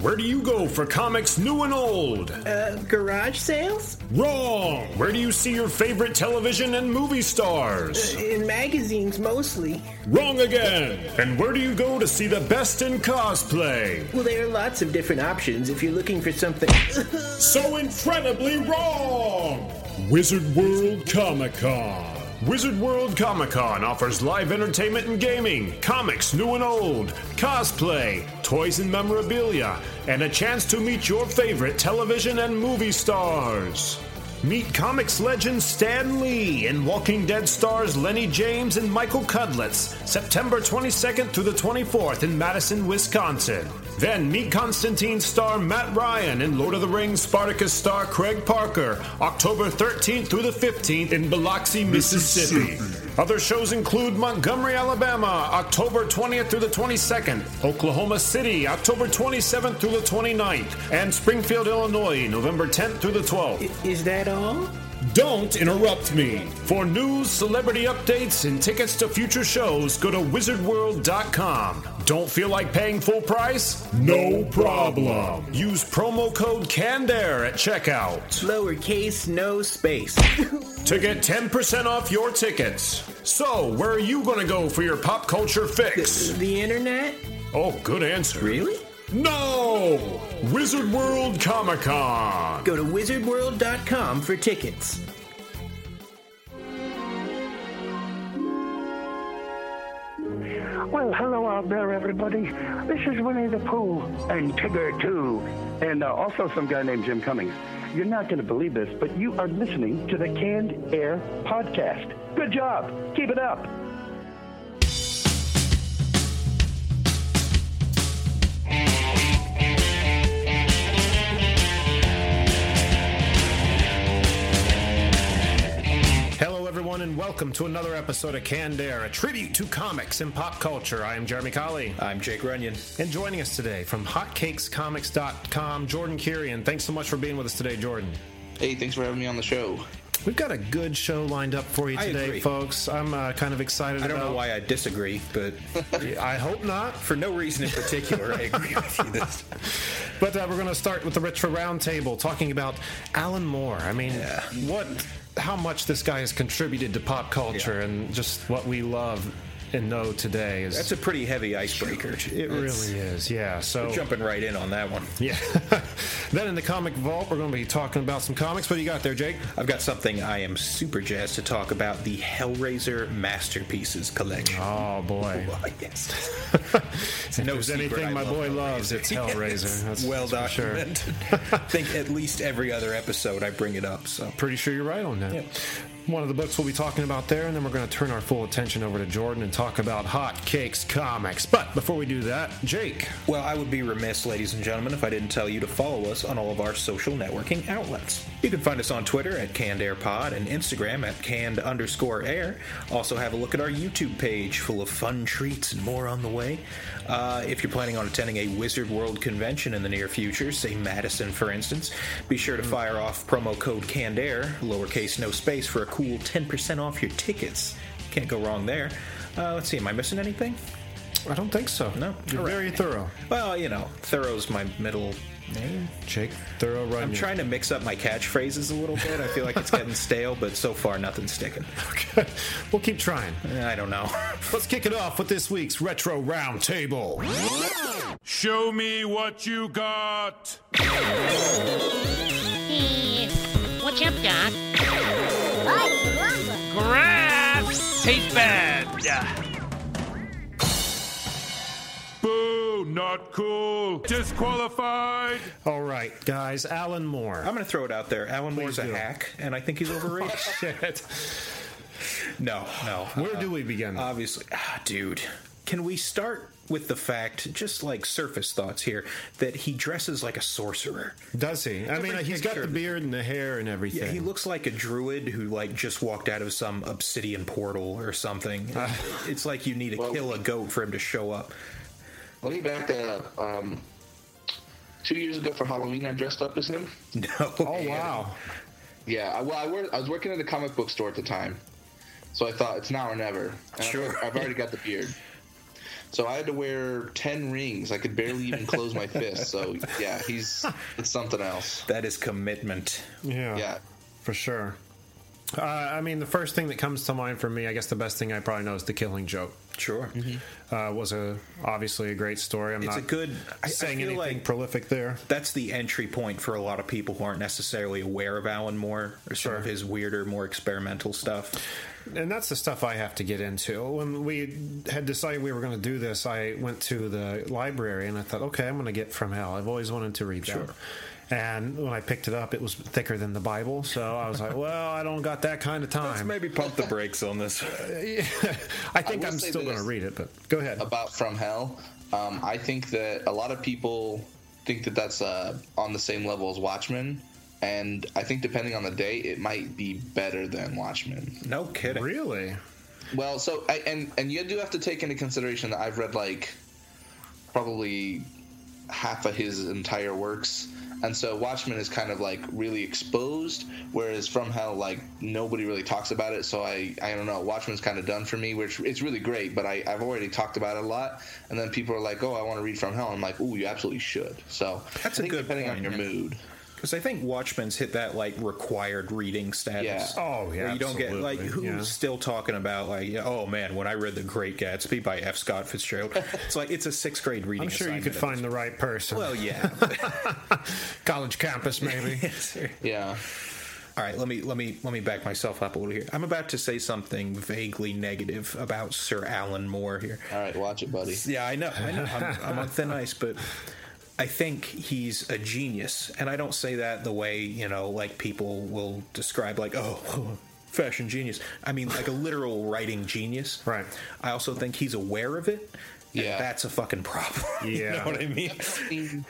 Where do you go for comics new and old? Uh, garage sales? Wrong! Where do you see your favorite television and movie stars? In magazines, mostly. Wrong again! And where do you go to see the best in cosplay? Well, there are lots of different options if you're looking for something. so incredibly wrong! Wizard World Comic Con. Wizard World Comic Con offers live entertainment and gaming, comics new and old, cosplay, toys and memorabilia, and a chance to meet your favorite television and movie stars. Meet comics legend Stan Lee and Walking Dead stars Lenny James and Michael Cudlitz, September 22nd through the 24th in Madison, Wisconsin. Then meet Constantine star Matt Ryan and Lord of the Rings Spartacus star Craig Parker, October 13th through the 15th in Biloxi, Mississippi. Other shows include Montgomery, Alabama, October 20th through the 22nd, Oklahoma City, October 27th through the 29th, and Springfield, Illinois, November 10th through the 12th. Is that all? Don't interrupt me. For news, celebrity updates, and tickets to future shows, go to wizardworld.com. Don't feel like paying full price? No problem. Use promo code CANDAIR at checkout. Lowercase, no space. to get 10% off your tickets. So, where are you going to go for your pop culture fix? The, the internet? Oh, good answer. Really? No! Wizard World Comic Con! Go to wizardworld.com for tickets. Well, hello out there, everybody. This is Winnie the Pooh and Tigger, too. And uh, also some guy named Jim Cummings. You're not going to believe this, but you are listening to the Canned Air Podcast. Good job. Keep it up. Everyone, and welcome to another episode of Canned Air, a tribute to comics and pop culture. I am Jeremy Colley. I'm Jake Runyon. And joining us today from hotcakescomics.com, Jordan Kirian. Thanks so much for being with us today, Jordan. Hey, thanks for having me on the show. We've got a good show lined up for you today, folks. I'm uh, kind of excited. I don't about... know why I disagree, but I hope not. For no reason in particular, I agree with you. This, but uh, we're going to start with the Retro Roundtable, talking about Alan Moore. I mean, yeah. what how much this guy has contributed to pop culture yeah. and just what we love and know today is that's a pretty heavy icebreaker. It really is, yeah. So jumping right in on that one. Yeah. then in the comic vault, we're going to be talking about some comics. What do you got there, Jake? I've got something I am super jazzed to talk about: the Hellraiser masterpieces collection. Oh boy, oh, yes. if no there's anything my boy loves, it's Hellraiser. That's well documented. Sure. I think at least every other episode I bring it up. So pretty sure you're right on that. Yeah one of the books we'll be talking about there, and then we're going to turn our full attention over to Jordan and talk about Hot Cakes Comics. But before we do that, Jake. Well, I would be remiss, ladies and gentlemen, if I didn't tell you to follow us on all of our social networking outlets. You can find us on Twitter at Canned Air Pod and Instagram at canned underscore air. Also, have a look at our YouTube page full of fun treats and more on the way. Uh, if you're planning on attending a Wizard World convention in the near future, say Madison, for instance, be sure to fire off promo code Canned Air, lowercase no space, for a cool 10% off your tickets. Can't go wrong there. Uh, let's see, am I missing anything? I don't think so. No, you're right. very thorough. Well, you know, thorough's my middle name. Jake Thorough Runyon. I'm trying to mix up my catchphrases a little bit. I feel like it's getting stale, but so far nothing's sticking. Okay, we'll keep trying. I don't know. Let's kick it off with this week's retro roundtable. Show me what you got. Hey, what's up, Doc? Grass tastes bad. Boo, not cool. Disqualified. All right, guys, Alan Moore. I'm going to throw it out there. Alan Moore's a hack, and I think he's overrated. shit. No, no. Where uh, do we begin? Obviously. Ah, dude. Can we start with the fact, just like surface thoughts here, that he dresses like a sorcerer. Does he? I mean, he's got the beard and the hair and everything. Yeah, he looks like a druid who like just walked out of some obsidian portal or something. Uh, it's like you need to well, kill a goat for him to show up. Let me back that up. Um, two years ago for Halloween, I dressed up as him. No. Oh wow. Yeah. Well, I, were, I was working at a comic book store at the time, so I thought it's now or never. And sure. I've, I've already got the beard. So I had to wear ten rings. I could barely even close my fist. So yeah, he's it's something else. That is commitment. Yeah, Yeah. for sure. Uh, I mean, the first thing that comes to mind for me, I guess the best thing I probably know is the Killing Joke. Sure. Uh, was a obviously a great story. I'm It's not a good. I, I saying feel anything like prolific there. that's the entry point for a lot of people who aren't necessarily aware of Alan Moore or some of his weirder, more experimental stuff. and that's the stuff I have to get into. When we had decided we were going to do this, I went to the library and I thought, okay, I'm going to get From Hell. I've always wanted to read that. And when I picked it up, it was thicker than the Bible. So I was like, well, I don't got that kind of time. Let's time. maybe pump the brakes on this. I think will I'm still going to read it, but go ahead. about From Hell. Um, I think that a lot of people think that that's uh, on the same level as Watchmen, and I think depending on the day, it might be better than Watchmen. No kidding. Really? Well, so I, and and you do have to take into consideration that I've read like probably half of his entire works. And so Watchmen is kind of like really exposed, whereas From Hell, like nobody really talks about it. So I, I don't know. Watchmen's kind of done for me, which it's really great, but I, I've already talked about it a lot. And then people are like, "Oh, I want to read From Hell." I'm like, "Oh, you absolutely should." So That's I a good depending point, on your mood. Because I think Watchmen's hit that like required reading status. Yeah. Oh, yeah, Where you don't get like who's yeah. still talking about like oh man when I read The Great Gatsby by F. Scott Fitzgerald. it's like it's a sixth grade reading. I'm sure you could find the right person. Well, yeah. College campus, maybe. Yeah. All right, let me let me let me back myself up a little here. I'm about to say something vaguely negative about Sir Alan Moore here. All right, watch it, buddy. Yeah, I know. I know. I'm, I'm on thin ice, but I think he's a genius, and I don't say that the way you know, like people will describe, like, oh, fashion genius. I mean, like a literal writing genius. Right. I also think he's aware of it. and Yeah. that's a fucking problem. you Yeah. know what I mean? He-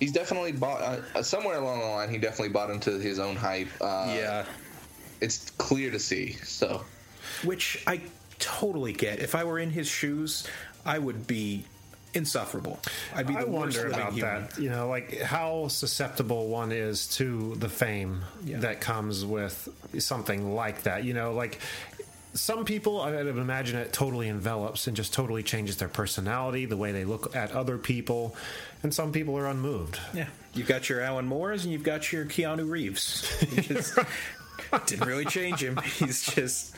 He's definitely bought uh, somewhere along the line. He definitely bought into his own hype. Uh, yeah. it's clear to see. So Which I totally get. If I were in his shoes, I would be insufferable. I'd be the I worst wonder living about human. that. You know, like how susceptible one is to the fame Yeah. that comes with something like that. You know, like some people, I would imagine it totally envelops and just totally changes their personality, the way they look at other people, and some people are unmoved. Yeah, you've got your Alan Moores and you've got your Keanu Reeves. He just didn't really change him. He's just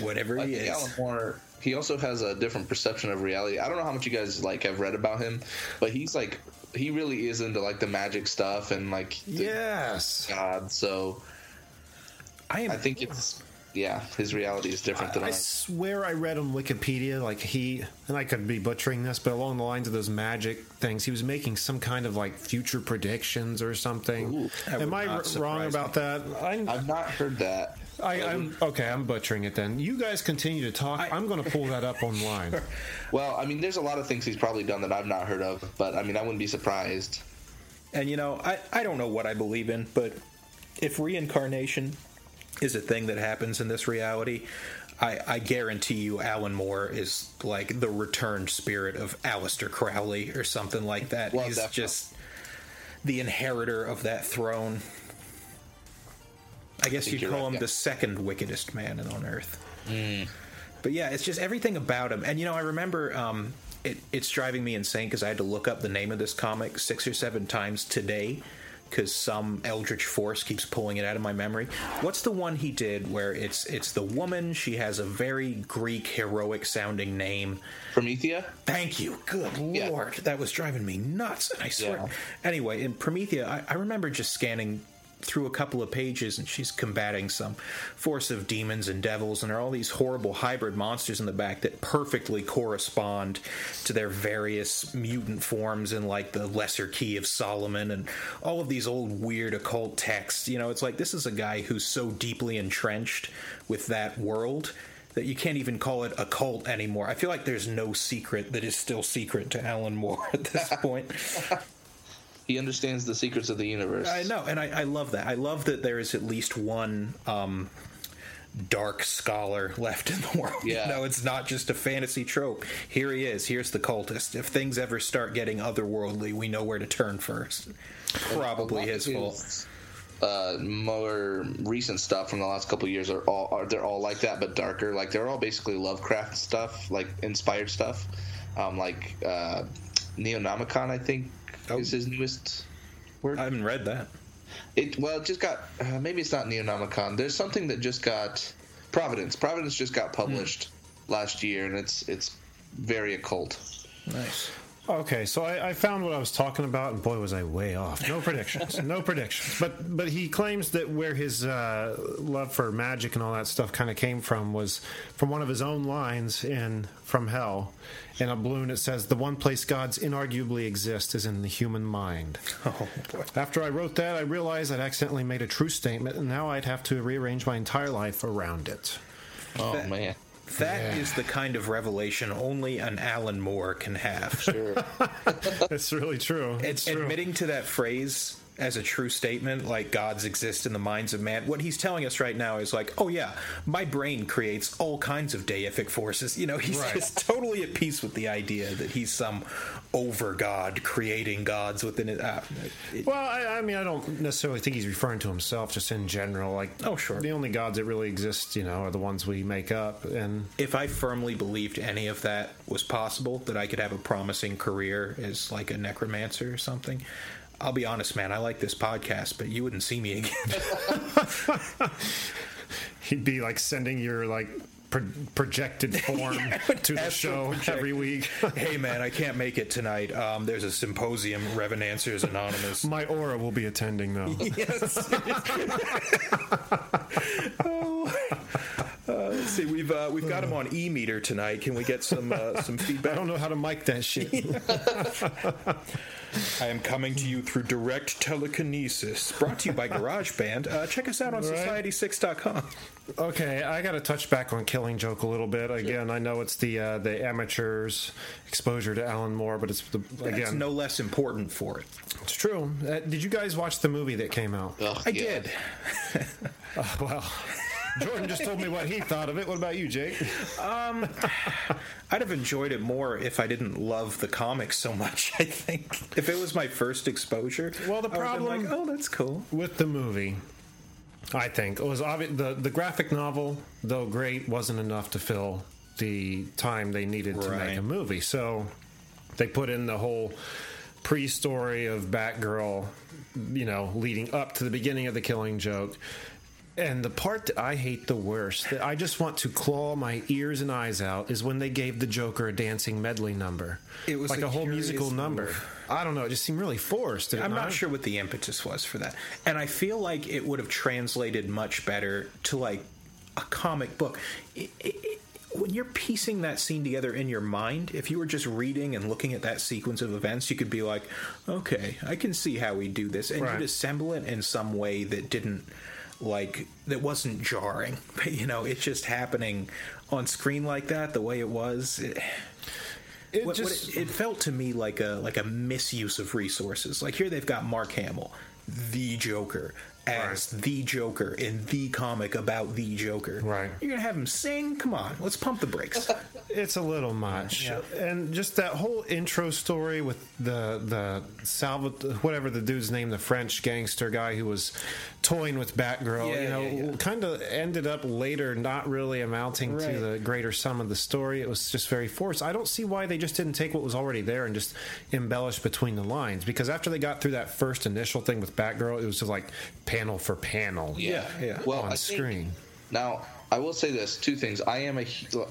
whatever I he is. Alan Moore, he also has a different perception of reality. I don't know how much you guys like have read about him, but he's like he really is into like the magic stuff and like the Yes. God. So I am. I think it's yeah, his reality is different than I ours. swear I read on Wikipedia, like he, and I could be butchering this, but along the lines of those magic things, he was making some kind of like future predictions or something. Ooh. Am would I not wrong me. about that? I'm, I've not heard that. I, I'm okay. I'm butchering it. Then you guys continue to talk. I, am going to pull that up online. Well, I mean, there's a lot of things he's probably done that I've not heard of, but I mean, I wouldn't be surprised. and you know, I I don't know what I believe in, but if reincarnation is a thing that happens in this reality. I, I guarantee you, Alan Moore is like the returned spirit of Aleister Crowley or something like that. Well, He's definitely. just the inheritor of that throne. I guess think you'd call right, him yeah. the second wickedest man on earth. But yeah, it's just everything about him. And you know, I remember um, it, it's driving me insane because I had to look up the name of this comic six or seven times today because some eldritch force keeps pulling it out of my memory. What's the one he did where it's it's the woman? She has a very Greek heroic sounding name. Promethea? Thank you. Good Yeah. lord, that was driving me nuts. And I swear. Yeah. Anyway, in Promethea, I, I remember just scanning through a couple of pages, and she's combating some force of demons and devils, and there are all these horrible hybrid monsters in the back that perfectly correspond to their various mutant forms in like the Lesser Key of Solomon, and all of these old weird occult texts. You know, it's like this is a guy who's so deeply entrenched with that world that you can't even call it a cult anymore. I feel like there's no secret that is still secret to Alan Moore at this point. He understands the secrets of the universe. I know, and I, I love that. I love that there is at least one um, dark scholar left in the world. Yeah. No, it's not just a fantasy trope. Here he is. Here's the cultist. If things ever start getting otherworldly, we know where to turn first. Probably his fault. Uh, more recent stuff from the last couple of years are all are they're all like that, but darker. Like they're all basically Lovecraft stuff, like inspired stuff. um, like uh, Neonomicon, I think Oh. is his newest work. I haven't read that. It well, it just got uh, maybe it's not Neonomicon. There's something that just got Providence. Providence just got published last year, and it's it's very occult. Nice. Okay, so I, I found what I was talking about, and boy, was I way off. No predictions, no predictions. But but he claims that where his uh, love for magic and all that stuff kind of came from was from one of his own lines in From Hell. In a balloon, it says, "The one place gods inarguably exist is in the human mind." Oh boy. After I wrote that, I realized I'd accidentally made a true statement, and now I'd have to rearrange my entire life around it. Oh man, That is the kind of revelation only an Alan Moore can have. sure. It's really true. Ad- It's true. admitting to that phrase as a true statement, like gods exist in the minds of man, what he's telling us right now is like, oh yeah, my brain creates all kinds of deific forces. You know, he's Right. just totally at peace with the idea that he's some over god creating gods within it. Uh, it- Well, I, I mean, I don't necessarily think he's referring to himself, just in general. Like, Oh, sure. The only gods that really exist, you know, are the ones we make up. And if I firmly believed any of that was possible, that I could have a promising career as like a necromancer or something, I'll be honest, man, I like this podcast, but you wouldn't see me again. he'd be like sending your like pro- projected form to the show project. every week. hey man, I can't make it tonight. Um, there's a symposium, Revenancers Anonymous. My aura will be attending though. yes. oh. Uh, let's see, we've uh, we've got him on e meter tonight. Can we get some uh, some I don't know how to mic that shit. I am coming to you through direct telekinesis. Brought to you by GarageBand. Uh, check us out on Right. Society6.com. Okay, I got to touch back on Killing Joke a little bit. Again, I know it's the uh, the amateurs exposure to Alan Moore, but it's the That's again no less important for it. it's true. Uh, did you guys watch the movie that came out? Ugh, I yeah. did. Well, Jordan just told me what he thought of it. What about you, Jake? Um, I'd have enjoyed it more if I didn't love the comics so much. I think if it was my first exposure, Well, the I would've been problem- like, oh, that's cool. with the movie, I think it was obvious the the graphic novel, though great, wasn't enough to fill the time they needed to make a movie. So they put in the whole pre-story of Batgirl, you know, leading up to the beginning of the Killing Joke. And the part that I hate the worst, that I just want to claw my ears and eyes out, is when they gave the Joker a dancing medley number. It was like a whole musical move. number. I don't know. It just seemed really forced. I'm not not sure what the impetus was for that, and I feel like it would have translated much better to like a comic book. It, it, it- when you're piecing that scene together in your mind, if you were just reading and looking at that sequence of events, you could be like, "Okay, I can see how we do this," and Right. you'd assemble it in some way that didn't like that wasn't jarring. But You know, it's just happening on screen like that, the way it was. It, It what, what just- it, it felt to me like a like a misuse of resources. Like here they've got Mark Hamill, the Joker, as the Joker in the comic about the Joker. Right. You're gonna have him sing? Come on, let's pump the brakes. It's a little much, Yeah. and just that whole intro story with the the Salvat, whatever the dude's name, the French gangster guy who was toying with Batgirl. Yeah, you know, yeah, yeah. kind of ended up later not really amounting Right. to the greater sum of the story. It was just very forced. I don't see why they just didn't take what was already there and just embellish between the lines. Because after they got through that first initial thing with Batgirl, it was just like panel for panel. Yeah, yeah. Well, on I think- screen. Now, I will say this: two things. I am a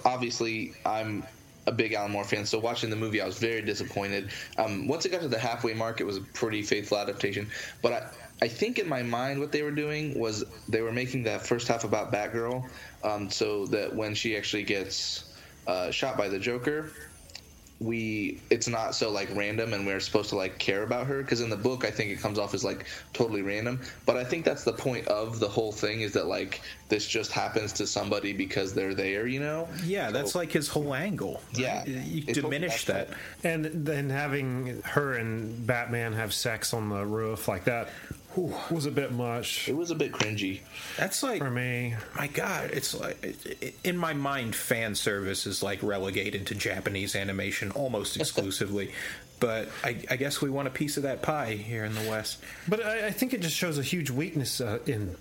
obviously I'm a big Alan Moore fan, so watching the movie, I was very disappointed. Um, once it got to the halfway mark, it was a pretty faithful adaptation. But I, I think in my mind, what they were doing was they were making that first half about Batgirl, um, so that when she actually gets uh, shot by the Joker, we it's not so like random and we're supposed to like care about her because in the book i think it comes off as like totally random but i think that's the point of the whole thing is that like this just happens to somebody because they're there you know yeah, that's like his whole angle. right? Yeah. you diminish totally- that. And then having her and Batman have sex on the roof like that whew, was a bit much it was a bit cringy That's like for me. my god it's like it- it- in my mind fan service is like relegated to japanese animation almost exclusively but I, I guess we want a piece of that pie here in the west But I, I think it just shows a huge weakness uh, in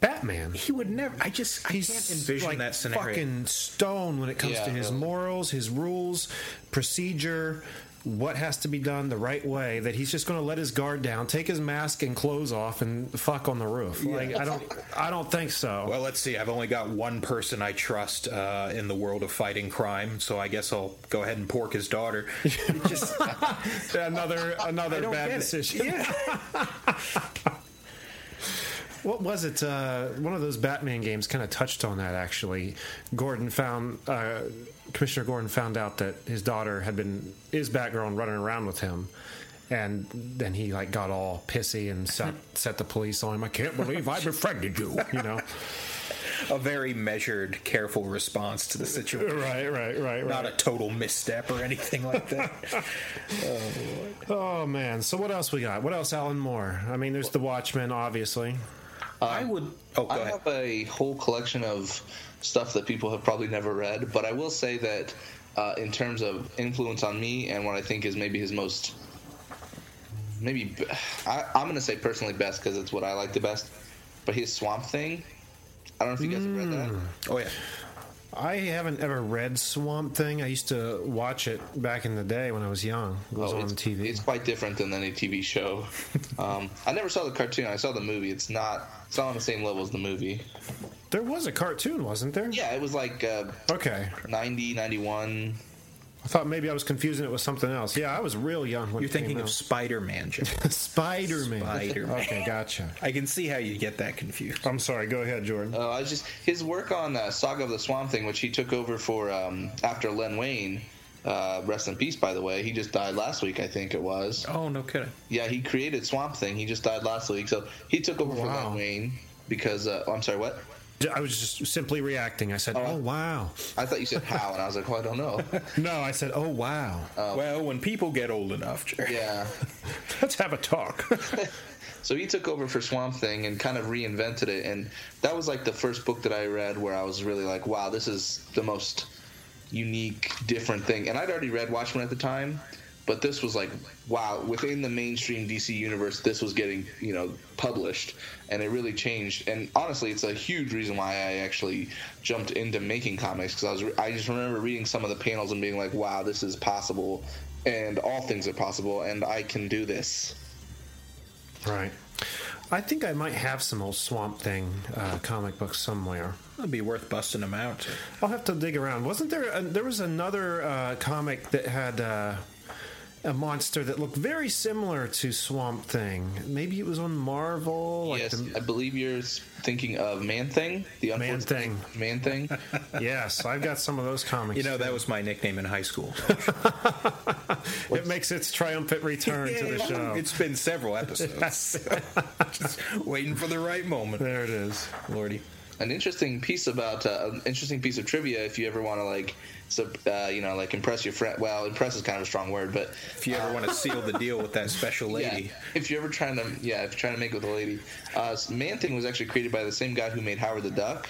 Batman. He would never. I just I He's can't envision like that scenario. fucking stone when it comes Yeah, to his really. morals, his rules, procedure, what has to be done the right way. That he's just going to let his guard down, take his mask and clothes off, and fuck on the roof. Like I don't, I don't think so. Well, let's see. I've only got one person I trust uh, in the world of fighting crime, so I guess I'll go ahead and pork his daughter. Just, another another bad decision. Yeah. What was it? Uh, one of those Batman games kind of touched on that. Actually, Gordon found uh, Commissioner Gordon found out that his daughter had been is Batgirl and running around with him, and then he like got all pissy and set set the police on him. I can't believe I befriended you. You know. a very measured, careful response to the situation. right, right, right, Not a total misstep or anything like that. Oh, oh man. So what else we got? What else? Alan Moore. I mean, there's the Watchmen, obviously. I would. Oh, go I ahead. have a whole collection of stuff that people have probably never read, but I will say that uh, in terms of influence on me and what I think is maybe his most, maybe I, I'm going to say personally best because it's what I like the best. But his Swamp Thing, I don't know if you guys have read that. Oh yeah. I haven't ever read Swamp Thing. I used to watch it back in the day when I was young. It was Oh, on it's, TV. It's quite different than any TV show. um, I never saw the cartoon. I saw the movie. It's not. It's not on the same level as the movie. There was a cartoon, wasn't there? Yeah, it was like uh, Okay. 90, 91. I thought maybe I was confusing it with something else. Yeah, I was real young when You're it came thinking of. Spider Man, Spider Man. Spider-Man. Okay, gotcha. I can see how you get that confused. I'm sorry. Go ahead, Jordan. Uh, I was just his work on uh, Saga of the Swamp Thing, which he took over for um, after Len Wein. Uh, rest in peace, by the way. He just died last week, I think it was. Oh no kidding. Yeah, he created Swamp Thing. He just died last week, so he took over for Wow. Len Wein because. Uh, oh, I'm sorry, what? I was just simply reacting. I said, oh, "Oh wow." I thought you said how, and I was like, well, I don't know. No, I said, "Oh wow." Um, well, when people get old enough, Jerry. Yeah. Let's have a talk. So he took over for Swamp Thing and kind of reinvented it, and that was like the first book that I read where I was really like, "Wow, this is the most unique, different thing." And I'd already read Watchmen at the time, but this was like, "Wow!" Within the mainstream DC universe, this was getting you know published, and it really changed. And honestly, it's a huge reason why I actually jumped into making comics because I was I just remember reading some of the panels and being like, "Wow, this is possible." And all things are possible, and I can do this. right. I think I might have some old Swamp Thing uh, comic books somewhere. It'd be worth busting them out. I'll have to dig around. Wasn't there? A, there was another uh, comic that had uh, a monster that looked very similar to Swamp Thing. Maybe it was on Marvel. Like yes, the- I believe you're thinking of Man Thing, the Man Thing. Man Thing. yes, I've got some of those comics. You know, that was my nickname in high school. it makes its triumphant return to the show. It's been several episodes. Just waiting for the right moment. there it is. Lordy. An interesting piece about uh, an interesting piece of trivia if you ever want to like, so, uh, you know, like impress your friend. Well, impress is kind of a strong word, but If you ever want to seal the deal with that special yeah, lady, if you're ever trying to, yeah, if you're trying to make it with a lady, uh, Man Thing was actually created by the same guy who made Howard the Duck.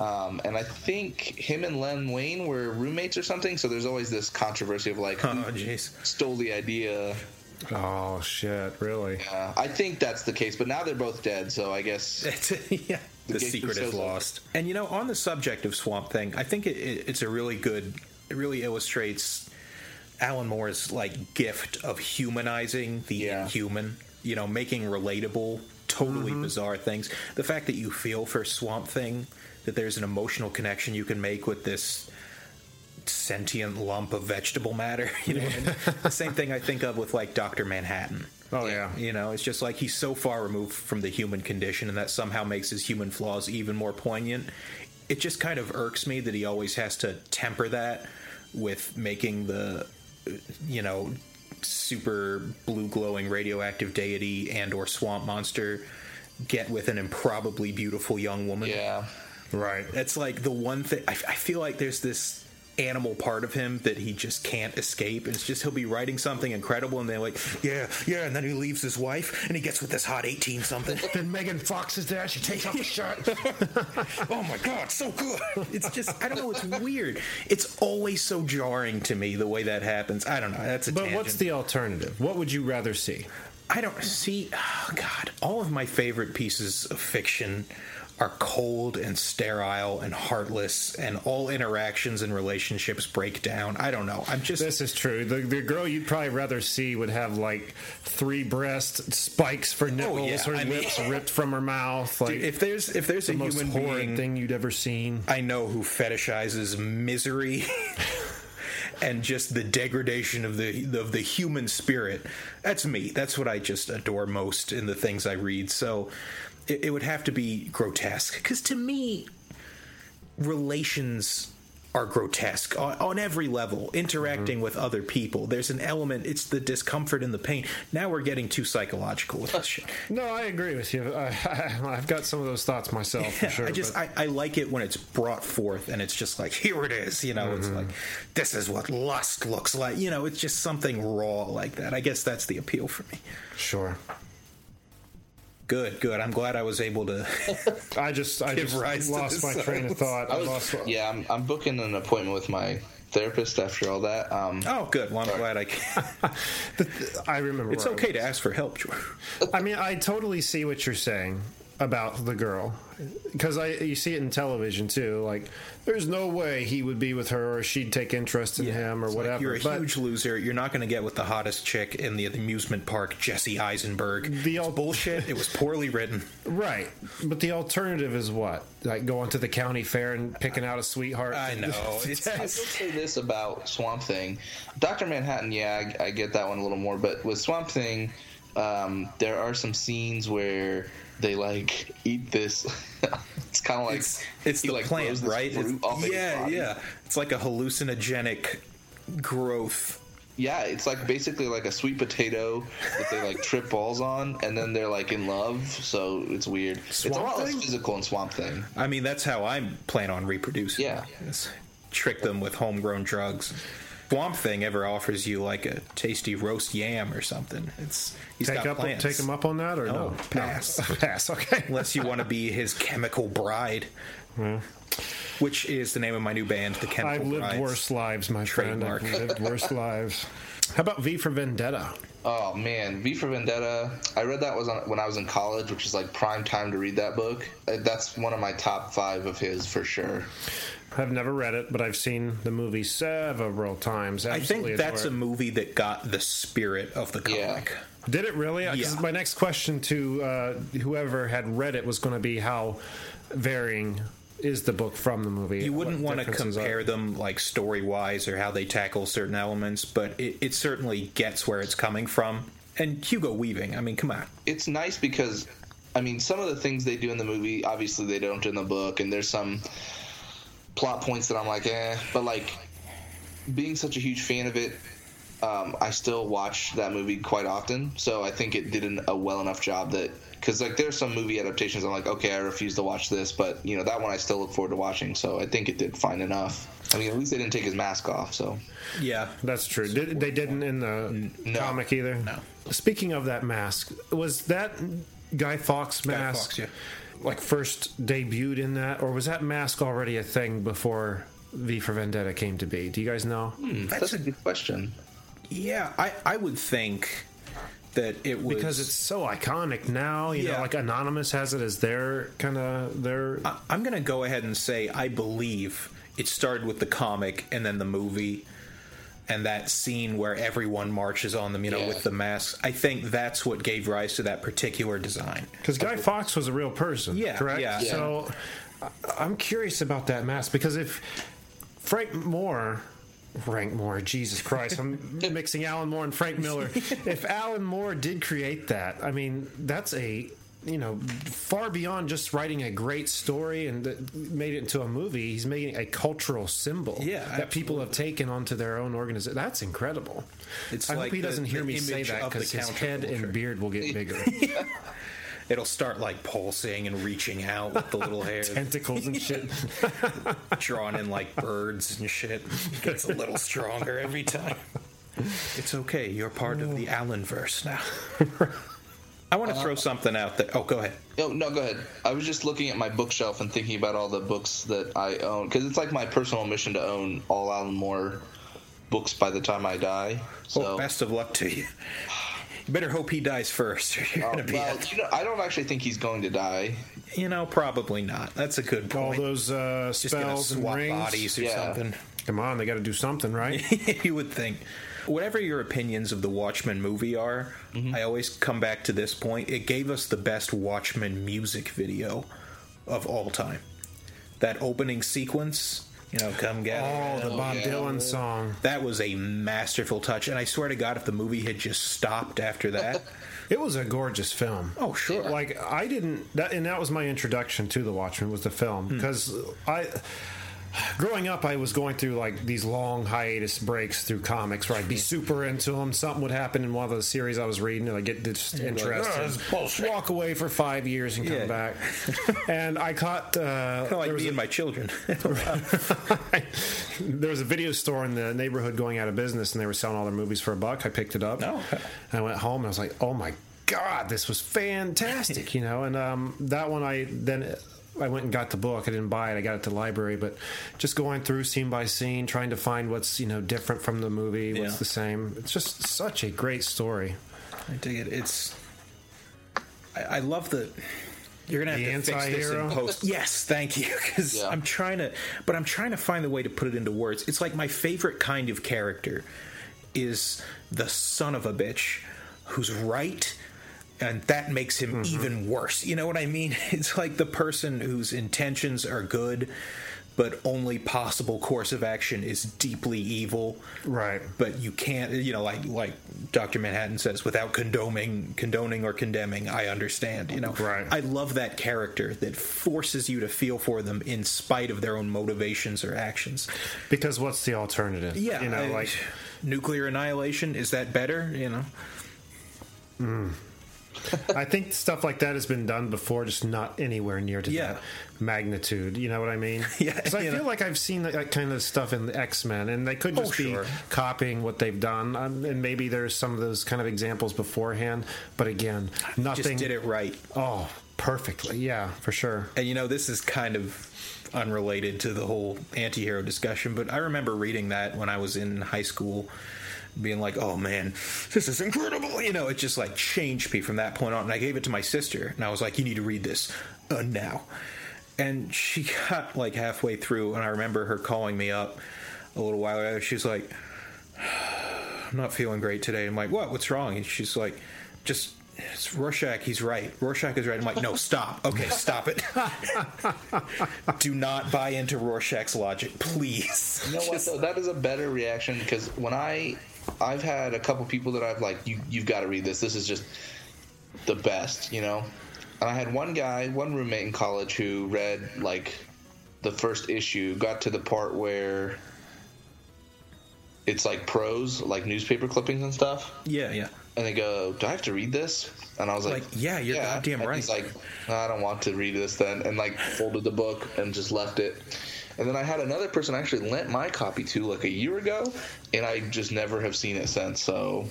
Um, and I think him and Len Wein were roommates or something. So there's always this controversy of like, oh jeez. stole the idea. Oh shit! Really? Uh, I think that's the case, but now they're both dead. So I guess yeah. The, The secret is lost. And you know, on the subject of Swamp Thing, I think it, it, it's a really good. It really illustrates Alan Moore's like gift of humanizing the Yeah. inhuman. You know, making relatable, totally bizarre things. The fact that you feel for Swamp Thing, that there's an emotional connection you can make with this sentient lump of vegetable matter. You know, the same thing I think of with like Doctor Manhattan. Oh yeah. You know, it's just like he's so far removed from the human condition, and that somehow makes his human flaws even more poignant. It just kind of irks me that he always has to temper that with making the, you know, super blue glowing radioactive deity and or swamp monster get with an improbably beautiful young woman. yeah. Right. That's like the one thing I, I feel like there's this animal part of him that he just can't escape. It's just he'll be writing something incredible and they're like, yeah, yeah, and then he leaves his wife and he gets with this hot 18 something. Then Megan Fox is there. She takes off the shirt. oh my god, so good. It's just I don't know, it's weird. It's always so jarring to me the way that happens. I don't know. That's a But tangent. what's the alternative? What would you rather see? I don't see. Oh God, all of my favorite pieces of fiction are cold and sterile and heartless, and all interactions and relationships break down. I don't know. I'm just This is true. The, the girl you'd probably rather see would have like three breasts, spikes for oh, nipples, Oh, yeah, her I mean- lips ripped from her mouth. Like Dude, if there's if there's the a most human horrid being thing you'd ever seen. I know who fetishizes misery and just the degradation of the of the human spirit. That's me. That's what I just adore most in the things I read. So it, it would have to be grotesque because to me, relations are grotesque on, on every level. Interacting with other people, there's an element. It's the discomfort and the pain. Now we're getting too psychological with this shit. No, I agree with you. I, I, I've got some of those thoughts myself for sure. I just I, I like it when it's brought forth and it's just like here it is, you know. It's Mm-hmm. like this is what lust looks like, you know. It's just something raw like that. I guess that's the appeal for me. sure. Good, good. I'm glad I was able to. I just I just rise lost my this. train of thought. I, I lost. yeah, I'm, I'm booking an appointment with my therapist after all that. Um, oh, good. Well, I'm glad I. Can. I remember. It's okay to ask for help, George. I mean, I totally see what you're saying about the girl because I you see it in television too. Like, there's no way he would be with her or she'd take interest in him or It's like, whatever. you're a but huge loser. You're not going to get with the hottest chick in the amusement park, Jesse Eisenberg. The It's al- bullshit. It was poorly written. right, but the alternative is what? Like going to the county fair and picking out a sweetheart. I know. It's, I will say this about Swamp Thing. Doctor Manhattan, yeah, I, I get that one a little more, but with Swamp Thing, um, there are some scenes where they like eat this. it's kind of like it's, it's the like, plant, right? It's- off of his yeah, yeah. It's like a hallucinogenic growth. Yeah, it's like basically like a sweet potato that they like trip balls on, and then they're like in love. So it's weird. it's a Swamp lot Thing? less physical in Swamp Thing. I mean, that's how I plan on reproducing. Yeah. Trick them with homegrown drugs. Swamp Thing ever offers you like a tasty roast yam or something. It's he's take got up, plans. take him up on that or No, no? pass. No. pass. Okay. Unless you want to be his chemical bride, which is the name of my new band, the Chemical I've lived Brides. worse lives, my friend. I've lived worse lives. How about V for Vendetta? Oh man, V for Vendetta. I read that was on, when I was in college, which is like prime time to read that book. Uh, That's one of my top five of his for sure. I've never read it, but I've seen the movie several times. I think that's a adore it. movie that got the spirit of the Yeah. comic. Did it really? Yeah. My next question to uh, whoever had read it was going to be how varying is the book from the movie? You wouldn't want to differences are- compare them like story wise or how they tackle certain elements, but it, it certainly gets where it's coming from. And Hugo Weaving, I mean, come on. It's nice because, I mean, some of the things they do in the movie, obviously they don't in the book, and there's some plot points that I'm like, eh. But like, being such a huge fan of it, um, I still watch that movie quite often. So I think it did an, a well enough job that because like there's some movie adaptations I'm like, okay, I refuse to watch this, but you know that one I still look forward to watching. So I think it did fine enough. I mean, at least they didn't take his mask off. So Yeah. That's true. Did, they didn't in the No. comic either. No. Speaking of that mask, was that Guy Fawkes mask Fawkes, yeah. like first debuted in that, or was that mask already a thing before V for Vendetta came to be? Do you guys know? that's a good question. Yeah, I, I would think that it was. Because it's so iconic now, you Yeah. know, like Anonymous has it as their kind of their. I- I'm going to go ahead and say I believe it started with the comic and then the movie and that scene where everyone marches on them, you know, Yeah. with the masks. I think that's what gave rise to that particular design. Because Guy Fawkes was a real person, Yeah, correct? yeah. So I'm curious about that mask because if Frank Moore, Frank Moore, Jesus Christ, I'm mixing Alan Moore and Frank Miller. if Alan Moore did create that, I mean, that's a you know far beyond just writing a great story and that made it into a movie. He's making a cultural symbol Yeah, that people have taken onto their own organization. That's incredible. It's I like hope he the- doesn't hear me say that because his head and beard will get bigger. It'll start like pulsing and reaching out with the little hair Tentacles and shit. drawn in like birds and shit. Gets a little stronger every time. It's okay. You're part of the Allen verse now. I want to throw uh, something out there. Oh, go ahead. Oh no, go ahead. I was just looking at my bookshelf and thinking about all the books that I own because it's like my personal mission to own all Alan Moore books by the time I die. So Well, best of luck to you. You better hope he dies first, or you're gonna be. well, you know, I don't actually think he's going to die. You know, probably not. That's a good point. All those uh, Just gonna spells and rings. bodies or Yeah. something. Come on, they got to do something, right? you would think. Whatever your opinions of the Watchmen movie are, I always come back to this point. It gave us the best Watchmen music video of all time. That opening sequence, you know, come gather. oh, the Bob yeah. Dylan song. That was a masterful touch, and I swear to God, if the movie had just stopped after that, It was a gorgeous film. oh sure, Like I didn't, that, and that was my introduction to The Watchmen was the film Hmm. because I. Growing up, I was going through like these long hiatus breaks through comics where I'd be super into them. Something would happen in one of the series I was reading, and I get like, interested. "Oh, this is bullshit." walk away for five years and come Yeah. back. and I caught uh, kind of like me a- and my children. there was a video store in the neighborhood going out of business, and they were selling all their movies for a buck. I picked it up. Oh, okay. And I went home, and I was like, "Oh my god, this was fantastic!" you know. And um, that one, I then I went and got the book. I didn't buy it. I got it at the library, but just going through scene by scene, trying to find what's you know different from the movie, what's Yeah. the same. It's just such a great story. I dig it. It's. I, I love the. You're gonna have The to fix this in post. Yes, thank you. Because Yeah. I'm trying to, but I'm trying to find the way to put it into words. It's like my favorite kind of character is the son of a bitch who's right. And that makes him mm-hmm. even worse. You know what I mean? It's like the person whose intentions are good, but only possible course of action is deeply evil Right. but you can't you know like like dr manhattan says without condoning condoning or condemning i understand you know Right. i love that character that forces you to feel for them in spite of their own motivations or actions Because what's the alternative? yeah you know, I- like nuclear annihilation is that better you know mm. I think stuff like that has been done before, just not anywhere near to Yeah. that magnitude. You know what I mean? Yeah, I feel know. like I've seen that, kind of stuff in the X Men, and they could Oh, just sure. be copying what they've done. Um, and maybe there's some of those kind of examples beforehand, but again, nothing. just did it right Oh, perfectly. Yeah, for sure. and you know this is kind of unrelated to the whole anti-hero discussion but i remember reading that when i was in high school being like oh man this is incredible you know it just like changed me from that point on and i gave it to my sister and i was like you need to read this uh, now and she got like halfway through and i remember her calling me up a little while ago she's like i'm not feeling great today i'm like what what's wrong and she's like just it's Rorschach, he's right. Rorschach is right. I'm like, no, stop. Okay, stop it. Do not buy into Rorschach's logic, please. You know what? Though? That is a better reaction because when I, I've had a couple people that I've like, you you've got to read this. This is just the best, you know. And I had one guy, one roommate in college who read like the first issue, got to the part where it's like prose, like newspaper clippings and stuff. Yeah, yeah. And they go, "Do I have to read this?" And I was like, Like, yeah, you're goddamn And right. He's like, "No, "I don't want to read this then," and like folded the book and just left it. And then I had another person I actually lent my copy to like a year ago, and I just never have seen it since. So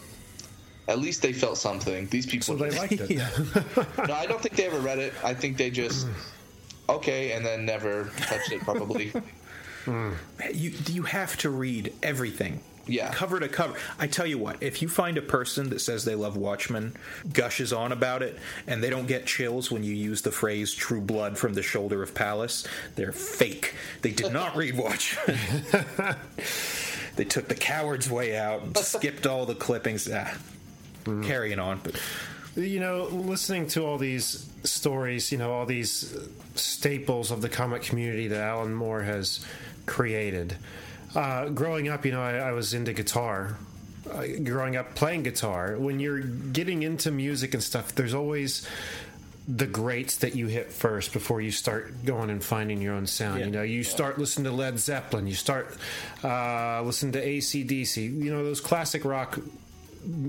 at least they felt something. These people, So they liked it. yeah. no, I don't think they ever read it. I think they just okay, and then never touched it. Probably. Hmm. You you have to read everything. Yeah. Cover to cover. I tell you what, if you find a person that says they love Watchmen, gushes on about it, and they don't get chills when you use the phrase true blood from the shoulder of Pallas, they're fake. They did not read Watchmen. they took the coward's way out and skipped all the clippings. Ah, Carrying on. But you know, listening to all these stories, you know, all these staples of the comic community that Alan Moore has created. Uh, growing up, you know, I, I was into guitar. Uh, growing up playing guitar, when you're getting into music and stuff, there's always the greats that you hit first before you start going and finding your own sound. Yeah. You know, you start listening to Led Zeppelin, you start uh, listening to ACDC, you know, those classic rock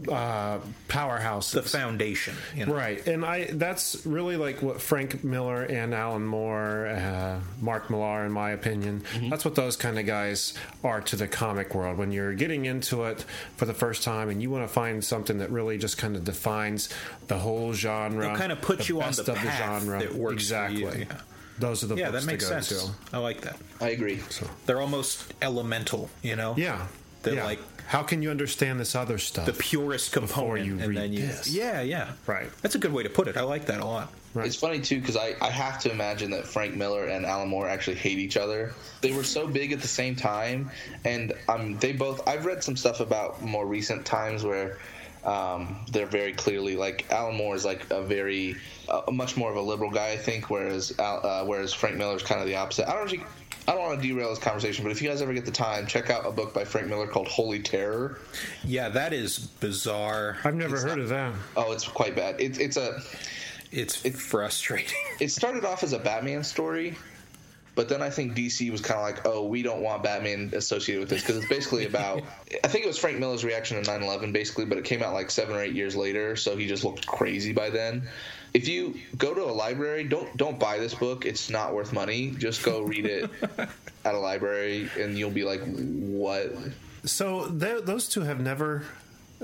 uh, powerhouses. the foundation. You know? Right, and I that's really like what Frank Miller and Alan Moore, uh, Mark Millar, in my opinion, Mm-hmm. that's what those kind of guys are to the comic world. When you're getting into it for the first time and you want to find something that really just kind of defines the whole genre, They'll kind of put the you on the of path that works for exactly. you, yeah. Those are the Yeah, books that makes to go sense. to. I like that. I agree. They're almost elemental, you know? Yeah, They're yeah. like How can you understand this other stuff? the purest Before component, you and read then you, this. yeah, yeah, Right. That's a good way to put it. I like that a lot. Right. It's funny too because I, I have to imagine that Frank Miller and Alan Moore actually hate each other. They were so big at the same time, and um, they both. I've read some stuff about more recent times where um, they're very clearly like Alan Moore is like a very uh, much more of a liberal guy, I think, whereas uh, whereas Frank Miller is kind of the opposite. I don't know if you- I don't want to derail this conversation, but if you guys ever get the time, check out a book by Frank Miller called Holy Terror. Yeah, that is bizarre. I've never heard of that. Oh, it's quite bad. It, it's a It's frustrating. it started off as a Batman story, but then I think DC was kind of like, oh, we don't want Batman associated with this because it's basically about. I think it was Frank Miller's reaction to 9/11, basically, but it came out like seven or eight years later, so he just looked crazy by then. If you go to a library, don't don't buy this book. It's not worth money. Just go read it at a library, and you'll be like, what? So th- those two have never.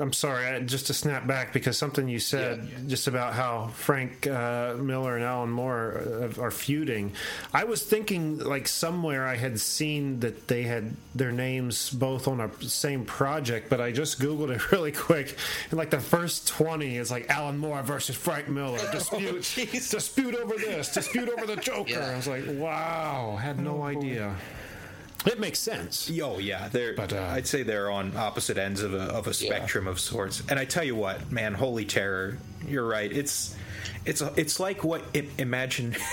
I'm sorry, I, just to snap back because something you said Yeah. just about how Frank uh, Miller and Alan Moore uh, are feuding. I was thinking like somewhere I had seen that they had their names both on a same project, but I just googled it really quick, and like the first twenty is like Alan Moore versus Frank Miller dispute, dispute over this, dispute over the Joker. Yeah. I was like, wow, had no idea. It makes sense. Oh yeah, they're. But, uh, I'd say they're on opposite ends of a of a spectrum of sorts. And I tell you what, man, Holy Terror, you're right. It's it's it's like what imagine.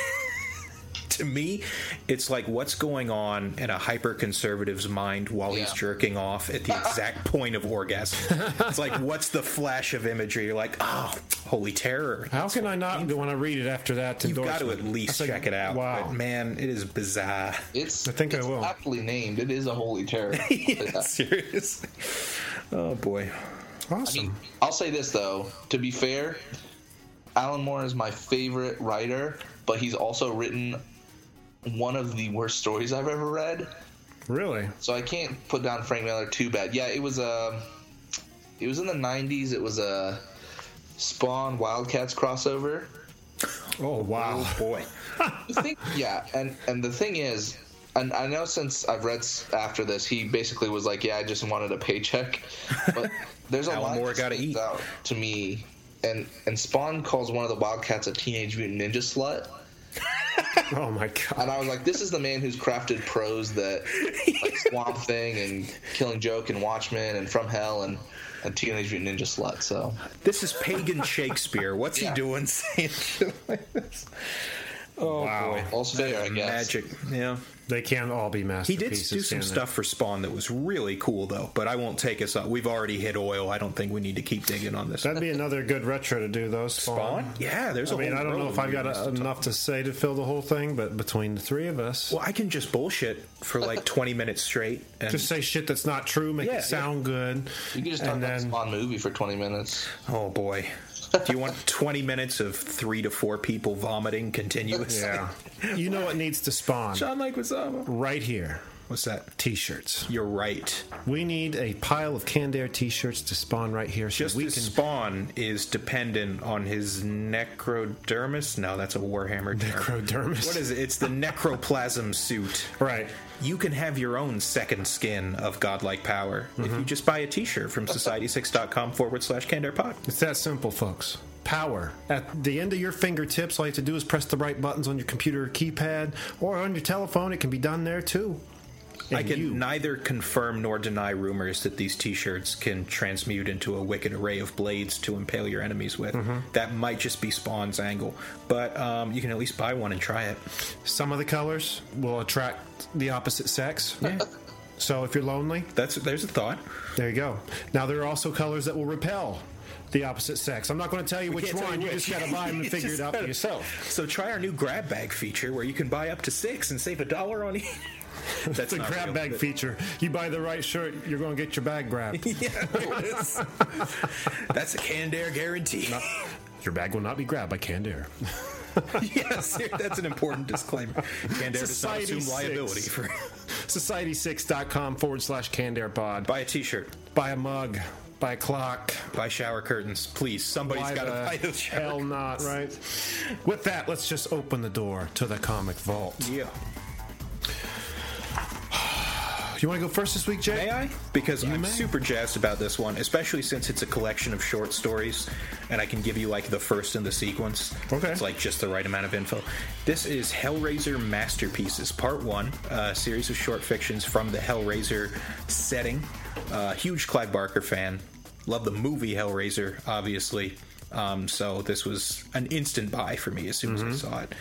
to me, it's like what's going on in a hyper conservative's mind while he's jerking off at the exact point of orgasm. It's like what's the flash of imagery? You're like, oh, holy terror! How can I not want to read it after that? You've got to at least like, check it out. Wow. But man, it is bizarre. It's I think I will. aptly named. It is a holy terror. yeah, seriously. Oh boy. awesome. I mean, I'll say this though. To be fair, Alan Moore is my favorite writer, but he's also written one of the worst stories I've ever read. really? So I can't put down Frank Miller too bad. Yeah, it was a. It was in the '90s. It was a Spawn Wildcats crossover. Oh wow. Oh boy. Thing, yeah, and and the thing is, and I know since I've read after this, he basically was like, "Yeah, I just wanted a paycheck." But there's a lot more that gotta eat. out to me, and and Spawn calls one of the Wildcats a teenage mutant ninja slut, Oh my god. and I was like, "This is the man who's crafted prose that like Swamp Thing and Killing Joke and Watchmen and From Hell and and Teenage Mutant Ninja Slut." So This is pagan Shakespeare. What's Yeah. he doing saying shit like this? Oh Wow. boy. all's fair, I guess. Magic. Yeah. They can't all be He did do some stuff for Spawn that was really cool though, but I won't take us up. We've already hit oil. I don't think we need to keep digging on this. That'd be another good retro to do, though. Spawn. Spawn? Yeah, there's I a mean, whole I mean, I don't know if I've got a, to enough to say to fill the whole thing, but between the three of us, Well, I can just bullshit for like 20 minutes straight. And just say shit that's not true, make Yeah, it sound good, You can just talk and about the then Spawn movie for 20 minutes. Oh boy. Do you want 20 minutes of three to four people vomiting continuously? yeah, you know what needs to spawn John Leguizamo. right here. What's that? T-shirts. You're right. We need a pile of canned air T-shirts to spawn right here, so Just we as can. Spawn is dependent on his necrodermis. No, that's a Warhammer term. Necrodermis. What is it? It's the necroplasm suit. Right. You can have your own second skin of godlike power if you mm-hmm. just buy a T-shirt from society6.com forward slash CannedAirPod. It's that simple, folks. Power. At the end of your fingertips, all you have to do is press the right buttons on your computer keypad or on your telephone. It can be done there too. I can you- neither confirm nor deny rumors that these T-shirts can transmute into a wicked array of blades to impale your enemies with. Mm-hmm. That might just be Spawn's angle, but um, you can at least buy one and try it. Some of the colors will attract the opposite sex. Yeah, So if you're lonely, that's there's a thought. there you go. Now there are also colors that will repel the opposite sex. I'm not going to tell you which one. you You which. just got to buy them and figure it out gotta- for yourself. So try our new grab bag feature where you can buy up to six and save a dollar on each. That's It's a grab real, bag but- feature. You buy the right shirt, you're going to get your bag grabbed. Yeah. That's a canned air guarantee. Your bag will not be grabbed by canned air. yes, that's an important disclaimer. Canned air does not assume liability six. for. Society6.com forward slash canned air pod. Buy a T-shirt. Buy a mug. Buy a clock. Buy shower curtains, please. Somebody's got to buy those shower hell curtains. not, right? With that, let's just open the door to the comic vault. Yeah. You want to go first this week, Jay? May I? Because I'm may. super jazzed about this one, especially since it's a collection of short stories, and I can give you like the first in the sequence. Okay. It's like just the right amount of info. This is Hellraiser Masterpieces, Part One, a series of short fictions from the Hellraiser setting. Uh, huge Clive Barker fan. Love the movie Hellraiser, obviously. Um, so this was an instant buy for me as soon as I saw it.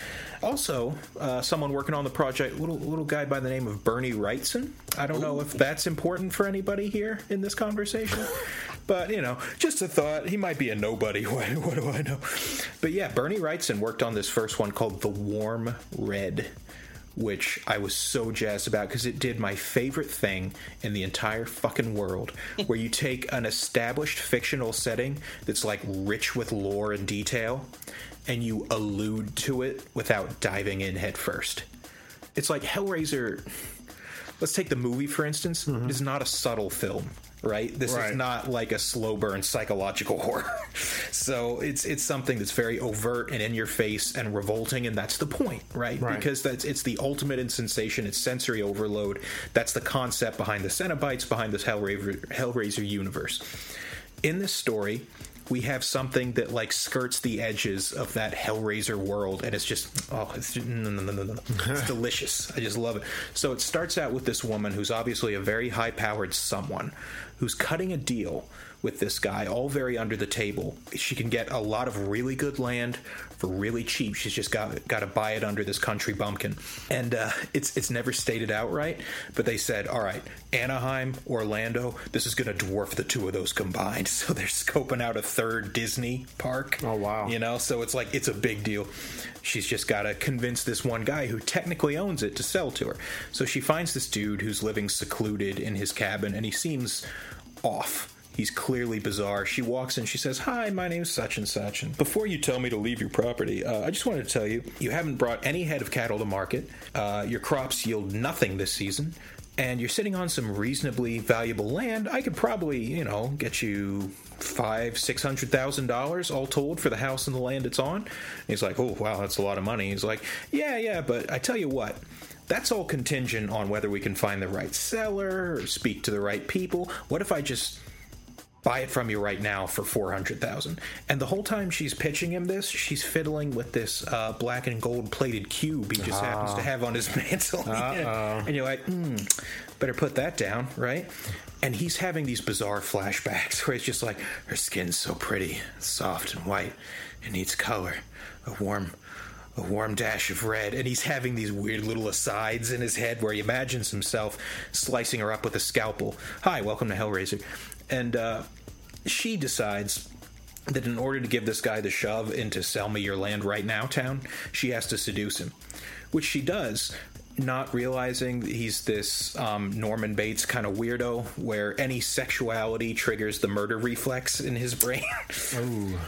Also, uh, someone working on the project, little little guy by the name of Bernie Wrightson. I don't know if that's important for anybody here in this conversation, but you know, just a thought. He might be a nobody. What, what do I know? But yeah, Bernie Wrightson worked on this first one called The Warm Red which I was so jazzed about because it did my favorite thing in the entire fucking world, where you take an established fictional setting that's like rich with lore and detail, and you allude to it without diving in headfirst. It's like Hellraiser. Let's take the movie for instance. It is not a subtle film, right? This Right. is not like a slow burn psychological horror. so it's it's something that's very overt and in your face and revolting, and that's the point, right? Right. Because that's it's the ultimate in sensation. It's sensory overload. That's the concept behind the Cenobites, behind this Hellraiser, Hellraiser universe. In this story, we have something that like skirts the edges of that Hellraiser world, and it's just oh, it's no, no, no, no, no. it's delicious. I just love it. So it starts out with this woman who's obviously a very high-powered someone who's cutting a deal with this guy, all very under the table. She can get a lot of really good land for really cheap. She's just got got to buy it under this country bumpkin, and uh, it's it's never stated outright. But they said, all right, Anaheim, Orlando, this is going to dwarf the two of those combined. So they're scoping out a third Disney park. Oh, wow. You know, so it's like it's a big deal. She's just got to convince this one guy who technically owns it to sell to her. So she finds this dude who's living secluded in his cabin, and he seems off. He's clearly bizarre. She walks in, she says, Hi, my name's such and such. And before you tell me to leave your property, uh, I just wanted to tell you you haven't brought any head of cattle to market. Uh, your crops yield nothing this season. And you're sitting on some reasonably valuable land. I could probably, you know, get you five, six hundred thousand dollars all told for the house and the land it's on. And he's like, Oh, wow, that's a lot of money. He's like, Yeah, yeah, but I tell you what, that's all contingent on whether we can find the right seller or speak to the right people. What if I just buy it from you right now for 400,000. And the whole time she's pitching him this, she's fiddling with this uh, black and gold plated cube he just happens to have on his mantle. Yeah. And you're like, hmm, better put that down, right? And he's having these bizarre flashbacks where it's just like, her skin's so pretty, soft and white. It needs color, a warm a warm dash of red, and he's having these weird little asides in his head where he imagines himself slicing her up with a scalpel. Hi, welcome to Hellraiser. And uh, she decides that in order to give this guy the shove into sell me your land right now town, she has to seduce him, which she does. Not realizing he's this um, Norman Bates kind of weirdo, where any sexuality triggers the murder reflex in his brain.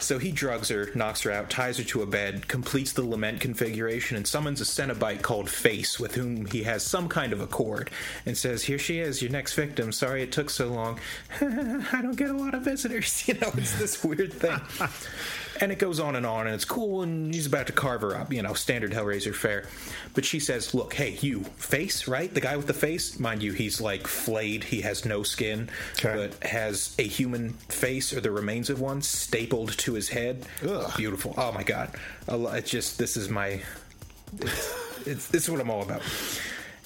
So he drugs her, knocks her out, ties her to a bed, completes the lament configuration, and summons a Cenobite called Face, with whom he has some kind of accord, and says, Here she is, your next victim. Sorry it took so long. I don't get a lot of visitors. You know, it's this weird thing. And it goes on and on, and it's cool, and he's about to carve her up, you know, standard Hellraiser fare. But she says, Look, hey, you, face, right? The guy with the face, mind you, he's like flayed, he has no skin, Okay. but has a human face or the remains of one stapled to his head. Ugh. Beautiful. Oh my god. It's just, this is my. It's, it's, this is what I'm all about.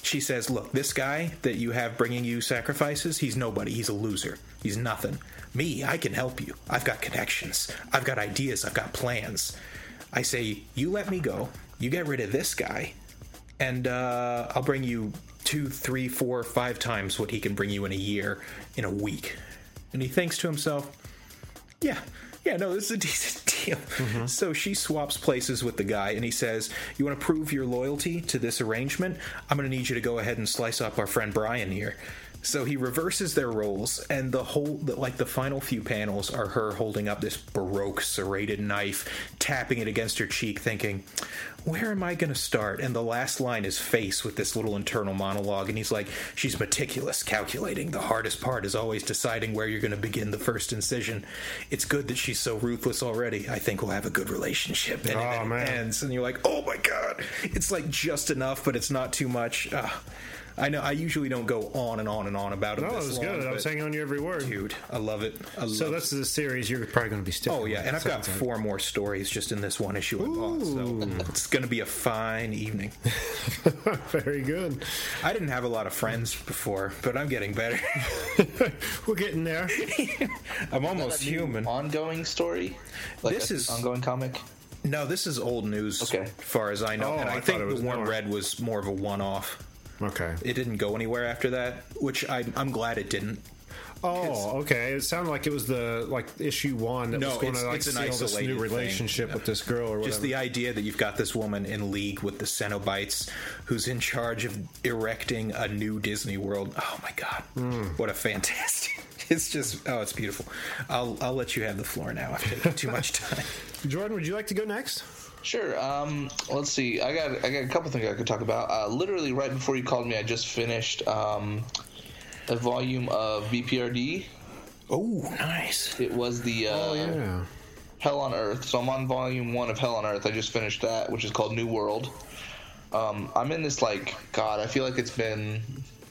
She says, Look, this guy that you have bringing you sacrifices, he's nobody. He's a loser. He's nothing. Me, I can help you. I've got connections. I've got ideas. I've got plans. I say, You let me go. You get rid of this guy, and uh, I'll bring you two, three, four, five times what he can bring you in a year in a week. And he thinks to himself, yeah, yeah, no, this is a decent deal. So she swaps places with the guy, and he says, You want to prove your loyalty to this arrangement? I'm going to need you to go ahead and slice up our friend Brian here. So he reverses their roles, and the whole, like the final few panels, are her holding up this baroque serrated knife, tapping it against her cheek, thinking, "Where am I going to start?" And the last line is face with this little internal monologue, and he's like, "She's meticulous, calculating. The hardest part is always deciding where you're going to begin the first incision. It's good that she's so ruthless already. I think we'll have a good relationship." And Oh, it man. ends, and you're like, "Oh my god!" It's like just enough, but it's not too much. Ah. I know I usually don't go on and on and on about it. No, it was long, good. I was hanging on your every word. Dude, I love it. I love So it. that's the series you're probably going to be sticking. Oh yeah, with, and I've got sounds like. four more stories just in this one issue I bought, so it's going to be a fine evening. Very good. I didn't have a lot of friends before, but I'm getting better. We're getting there. I'm almost human. Ongoing story. Like This a is- ongoing comic. No, this is old news, Okay. as far as I know, Oh, and I, I think it was the one more. red was more of a one-off. Okay. It didn't go anywhere after that, which I, I'm glad it didn't. Oh, okay. It sounded like it was the like issue one that No, was going to like seal this new thing. relationship with this girl or whatever. Just the idea that you've got this woman in league with the Cenobites who's in charge of erecting a new Disney World. Oh my god. Hmm. What a fantastic. It's just oh, it's beautiful. I'll I'll let you have the floor now. I've taken too much time. Jordan, would you like to go next? Sure. Um, let's see. I got I got a couple things I could talk about. Uh, literally right before you called me, I just finished um, a volume of BPRD. Oh, nice. It was the uh, Oh yeah. Hell on Earth. So I'm on volume one of Hell on Earth. I just finished that, which is called New World. Um, I'm in this like God. I feel like it's been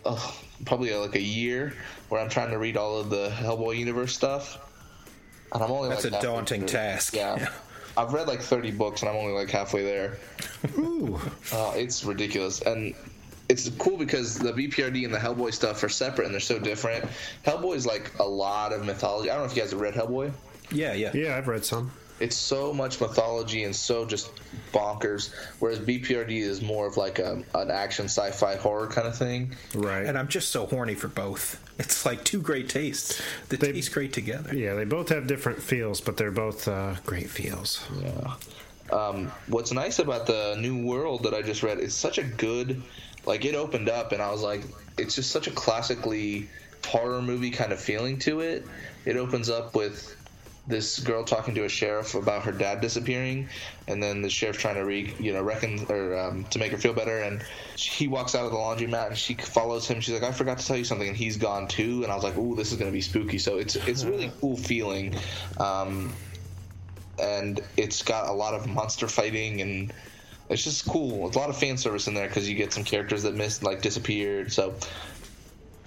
uh, probably like a year where I'm trying to read all of the Hellboy universe stuff, and I'm only That's like a daunting task. Yeah. Yeah. I've read like 30 books and I'm only like halfway there. Ooh. Uh, it's ridiculous, and it's cool because the BPRD and the Hellboy stuff are separate and they're so different. Hellboy is like a lot of mythology. I don't know if you guys have read Hellboy. Yeah, yeah. Yeah, I've read some. It's so much mythology and so just bonkers. Whereas BPRD is more of like a, an action sci-fi horror kind of thing. Right. And I'm just so horny for both. It's like two great tastes that They- taste great together. yeah, they both have different feels, but they're both uh, great feels. Yeah. Um, what's nice about the new world that I just read is such a good, like it opened up and I was like, it's just such a classically horror movie kind of feeling to it. It opens up with this girl talking to a sheriff about her dad disappearing, and then the sheriff trying to re, you know, reckon or um, to make her feel better, and he walks out of the laundromat and she follows him. She's like, "I forgot to tell you something," and he's gone too. And I was like, "Ooh, this is gonna be spooky." So it's it's really cool feeling. Um, and it's got a lot of monster fighting and it's just cool. It's a lot of fan service in there because you get some characters that missed, like disappeared. So,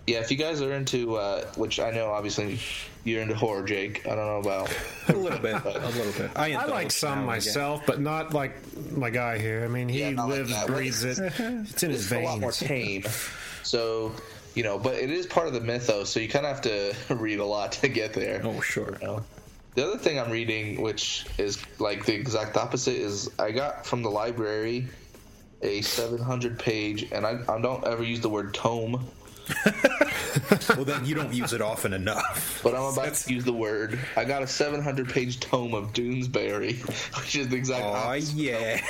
yeah, if you guys are into, uh, which I know obviously you're into horror, Jake. I don't know about. A little bit. A little bit. I, I like some and again. myself, but not like my guy here. I mean, he Yeah, not like lives, breathes it. It's in his It's a lot more veins. tame. So, you know, but it is part of the mythos, so you kind of have to read a lot to get there. Oh, sure. you know? The other thing I'm reading, which is like the exact opposite, is I got from the library a 700 page, and I, I don't ever use the word tome, Well, then you don't use it often enough. but I'm about to use the word. I got a 700 page tome of Doonesbury, which is the exact Oh, opposite. yeah.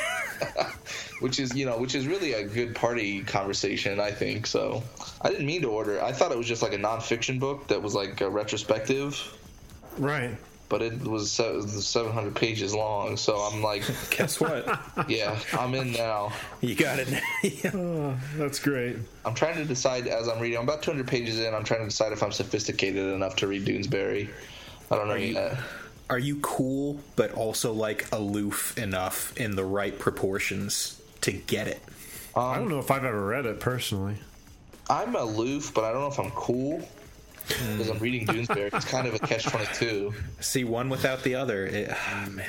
which is you know which is really a good party conversation i think so i didn't mean to order i thought it was just like a nonfiction book that was like a retrospective Right. But it was 700 pages long so i'm like Guess what? yeah i'm in now You got it. Yeah. Oh, that's great. i'm trying to decide as i'm reading i'm about 200 pages in i'm trying to decide if i'm sophisticated enough to read doonesbury i don't know you- yet Are you cool, but also like aloof enough in the right proportions to get it? Um, I don't know if I've ever read it personally. i'm aloof but i don't know if i'm cool because i'm reading doonesbury it's kind of a catch-22 See one without the other. It, ah, man.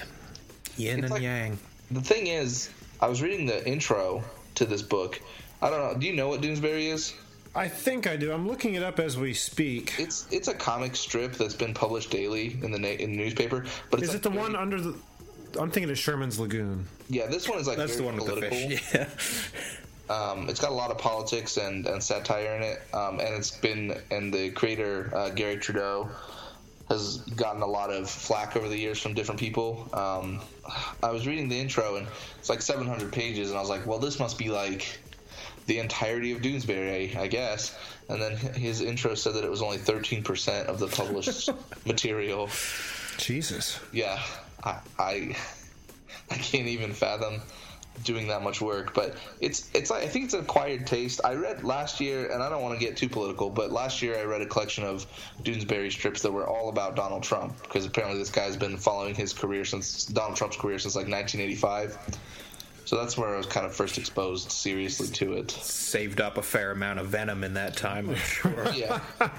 Yin It's and like- yang. The thing is, I was reading the intro to this book. I don't know. Do you know what Doonesbury is? I think I do. I'm looking it up as we speak. It's it's a comic strip that's been published daily in the na- in the newspaper. But it's Is like it the very- one under the? I'm thinking of Sherman's Lagoon. Yeah, this one is like That's the very one with political. the fish. Yeah. Um, it's got a lot of politics and, and satire in it, um, and it's been and the creator uh, Garry Trudeau has gotten a lot of flack over the years from different people. Um, I was reading the intro and it's like 700 pages, and I was like, well, this must be like the entirety of Doonesbury, I guess. And then his intro said that it was only 13% of the published material. Jesus. Yeah, I, I I can't even fathom doing that much work, but it's it's like I think it's an acquired taste. I read last year, and I don't want to get too political, but last year I read a collection of Doonesbury strips that were all about Donald Trump because apparently this guy's been following his career since Donald Trump's career since like 1985. So that's where I was kind of first exposed seriously to it. Saved up a fair amount of venom in that time, I'm sure. Yeah.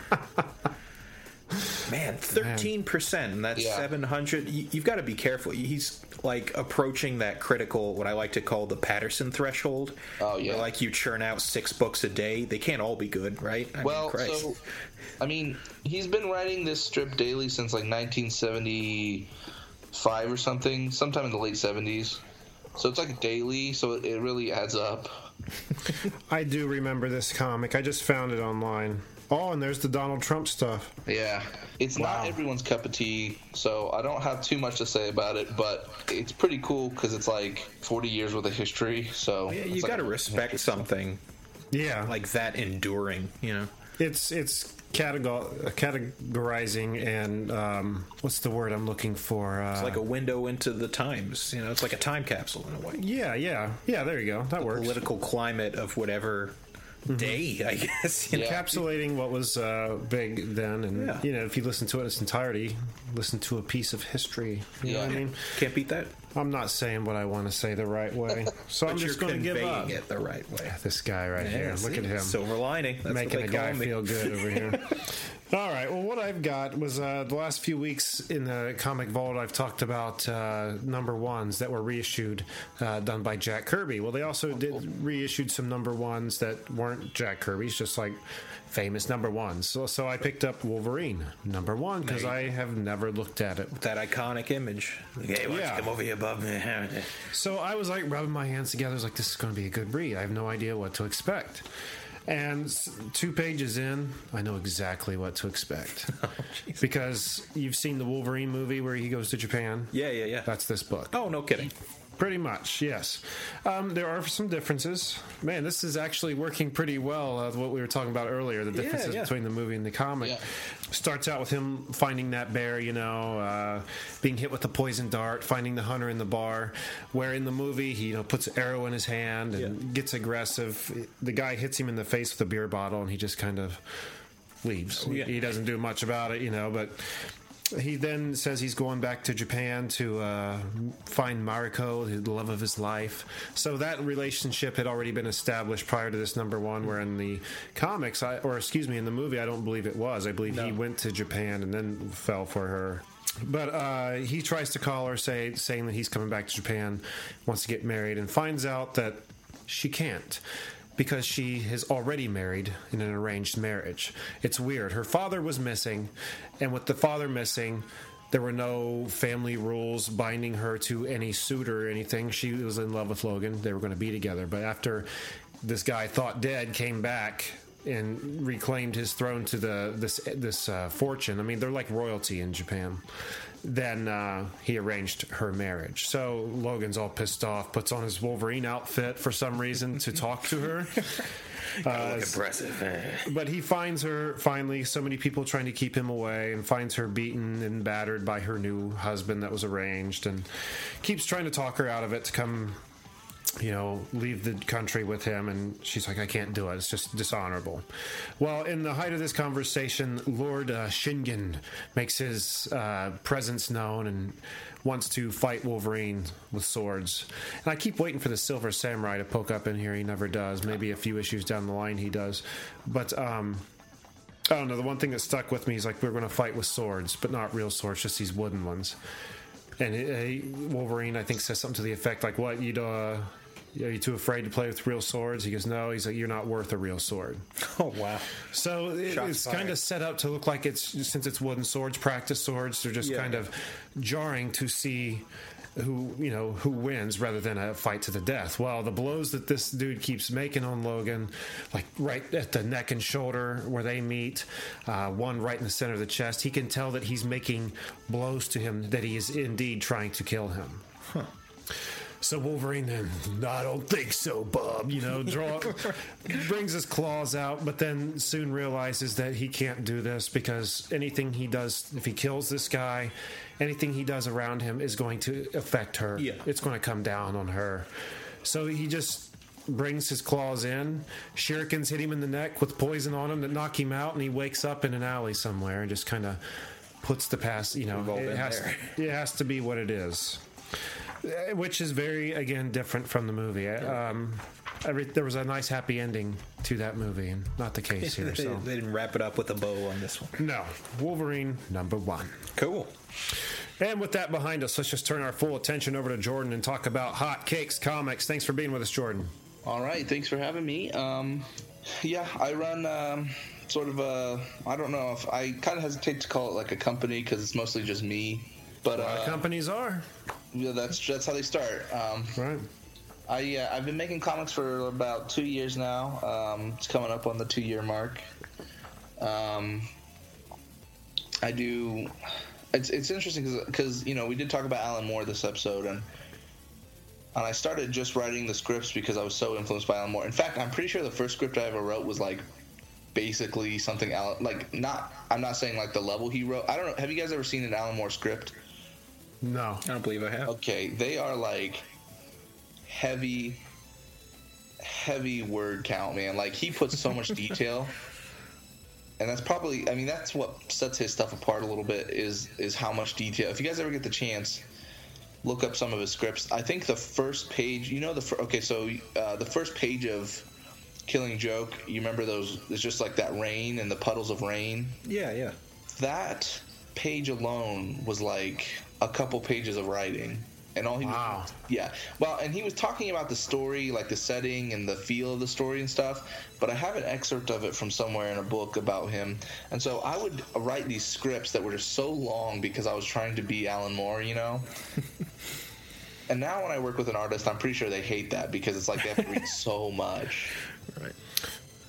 Man, thirteen percent, and that's Yeah. seven hundred. You, you've got to be careful. He's like approaching that critical, what I like to call the Patterson threshold. Oh, yeah. like you churn out six books a day. They can't all be good, right? I Well, Christ. so I mean, he's been writing this strip daily since like 1975 or something, sometime in the late 70s. So it's like daily, so it, it really adds up. I do remember this comic. I just found it online. Oh, and there's the Donald Trump stuff. Yeah, it's Wow. not everyone's cup of tea, so I don't have too much to say about it. But it's pretty cool because it's like 40 years worth of history. So yeah, you it's like got to a- respect something Yeah, like that enduring. You know, it's it's categorizing and um, what's the word I'm looking for? Uh, it's like a window into the times. You know, it's like a time capsule in a way. yeah, yeah, yeah. There you go. That works. Political climate of whatever day, I guess. You know? Encapsulating what was uh, big then, and Yeah. you know, if you listen to it in its entirety, listen to a piece of history. You know what I mean? Can't beat that. I'm not saying what I want to say the right way, so I'm just going to give up. it the right way. This guy right here, look see? at him. Silver lining. That's making what a they guy call me. feel good over here. All right. Well, what I've got was uh, the last few weeks in the comic vault. I've talked about uh, number ones that were reissued, uh, done by Jack Kirby. Well, they also did reissued some number ones that weren't Jack Kirby's, just like famous number ones. So, so I picked up Wolverine number one because I have never looked at it. that iconic image. Hey, why Yeah. come over here, bub? So I was like rubbing my hands together. I was like, this is going to be a good read. I have no idea what to expect. And two pages in, I know exactly what to expect. Oh, because you've seen the Wolverine movie where he goes to Japan. Yeah, yeah, yeah. That's this book. Oh, no kidding. Pretty much, yes. Um, there are some differences. Man, this is actually working pretty well. Uh, what we were talking about earlier, the differences yeah. between the movie and the comic. Yeah. Starts out with him finding that bear, you know, uh, being hit with the poison dart, finding the hunter in the bar. Where in the movie, he you know puts an arrow in his hand and Yeah. gets aggressive. The guy hits him in the face with a beer bottle, and he just kind of leaves. yeah. He doesn't do much about it, you know, but he then says he's going back to Japan to uh, find Mariko, the love of his life. So that relationship had already been established prior to this number one. Where in the comics, I, or excuse me, in the movie, I don't believe it was. I believe he went to Japan and then fell for her. But uh, he tries to call her, say, saying that he's coming back to Japan, wants to get married, and finds out that she can't because she is already married in an arranged marriage. It's weird. Her father was missing, and with the father missing, there were no family rules binding her to any suitor or anything. She was in love with Logan. They were going to be together. But after this guy thought dead came back and reclaimed his throne to the this this uh, fortune. I mean, they're like royalty in Japan. Then uh, he arranged her marriage. So Logan's all pissed off, puts on his Wolverine outfit for some reason to talk to her. Uh, Impressive. but he finds her finally. So many people trying to keep him away, and finds her beaten and battered by her new husband that was arranged, and keeps trying to talk her out of it to come you know, leave the country with him. And she's like, I can't do it. It's just dishonorable. Well, in the height of this conversation, Lord uh, Shingen makes his uh, presence known and wants to fight Wolverine with swords. And I keep waiting for the Silver Samurai to poke up in here. He never does. Maybe a few issues down the line he does. But, um, I don't know. The one thing that stuck with me is like we're going to fight with swords, but not real swords, just these wooden ones. And Wolverine, I think, says something to the effect like, "What you'd uh, are you too afraid to play with real swords?" He goes, "No." He's like, "You're not worth a real sword." Oh, wow. So it, it's kind of set up to look like it's since it's wooden swords, practice swords. They're just Yeah. kind of jarring to see who you know who wins rather than a fight to the death. Well, the blows that this dude keeps making on Logan, like right at the neck and shoulder where they meet, uh, one right in the center of the chest, he can tell that he's making blows to him that he is indeed trying to kill him. So Wolverine then, "No, I don't think so, Bob. You know, draw, brings his claws out, but then soon realizes that he can't do this because anything he does, if he kills this guy, anything he does around him is going to affect her. Yeah. It's going to come down on her. So he just brings his claws in. Shurikens hit him in the neck with poison on him that knock him out, and he wakes up in an alley somewhere and just kind of puts the past. You know, it has, there. it has to be what it is. Uh, which is very again different from the movie. Um, every, there was a nice happy ending to that movie, and not the case here. they, So they didn't wrap it up with a bow on this one. no, Wolverine number one. Cool. And with that behind us, let's just turn our full attention over to Jordan and talk about Hot Cakes Comics. Thanks for being with us, Jordan. All right, thanks for having me. Um, yeah, I run um, sort of a. I don't know if I kind of hesitate to call it like a company because it's mostly just me. But A lot of uh, companies are yeah, that's that's how they start. Um, right. I uh, I've been making comics for about two years now. Um, it's coming up on the two year mark. Um, I do. It's it's interesting because you know we did talk about Alan Moore this episode and. And I started just writing the scripts because I was so influenced by Alan Moore. In fact, I'm pretty sure the first script I ever wrote was like basically something Alan like not I'm not saying like the level he wrote. I don't know. Have you guys ever seen an Alan Moore script? No. I don't believe I have. Okay, they are like heavy, heavy word count, man. Like he puts so much detail, and that's probably. I mean, that's what sets his stuff apart a little bit. Is is how much detail. If you guys ever get the chance, look up some of his scripts. I think the first page. You know the fir- okay, so uh, the first page of Killing Joke. You remember those? It's just like that rain and the puddles of rain Yeah, yeah. that page alone was like a couple pages of writing and all he Wow. was yeah well and he was talking about the story like the setting and the feel of the story and stuff but i have an excerpt of it from somewhere in a book about him and so i would write these scripts that were just so long because i was trying to be alan moore you know and now when i work with an artist i'm pretty sure they hate that because it's like they have to read so much Right.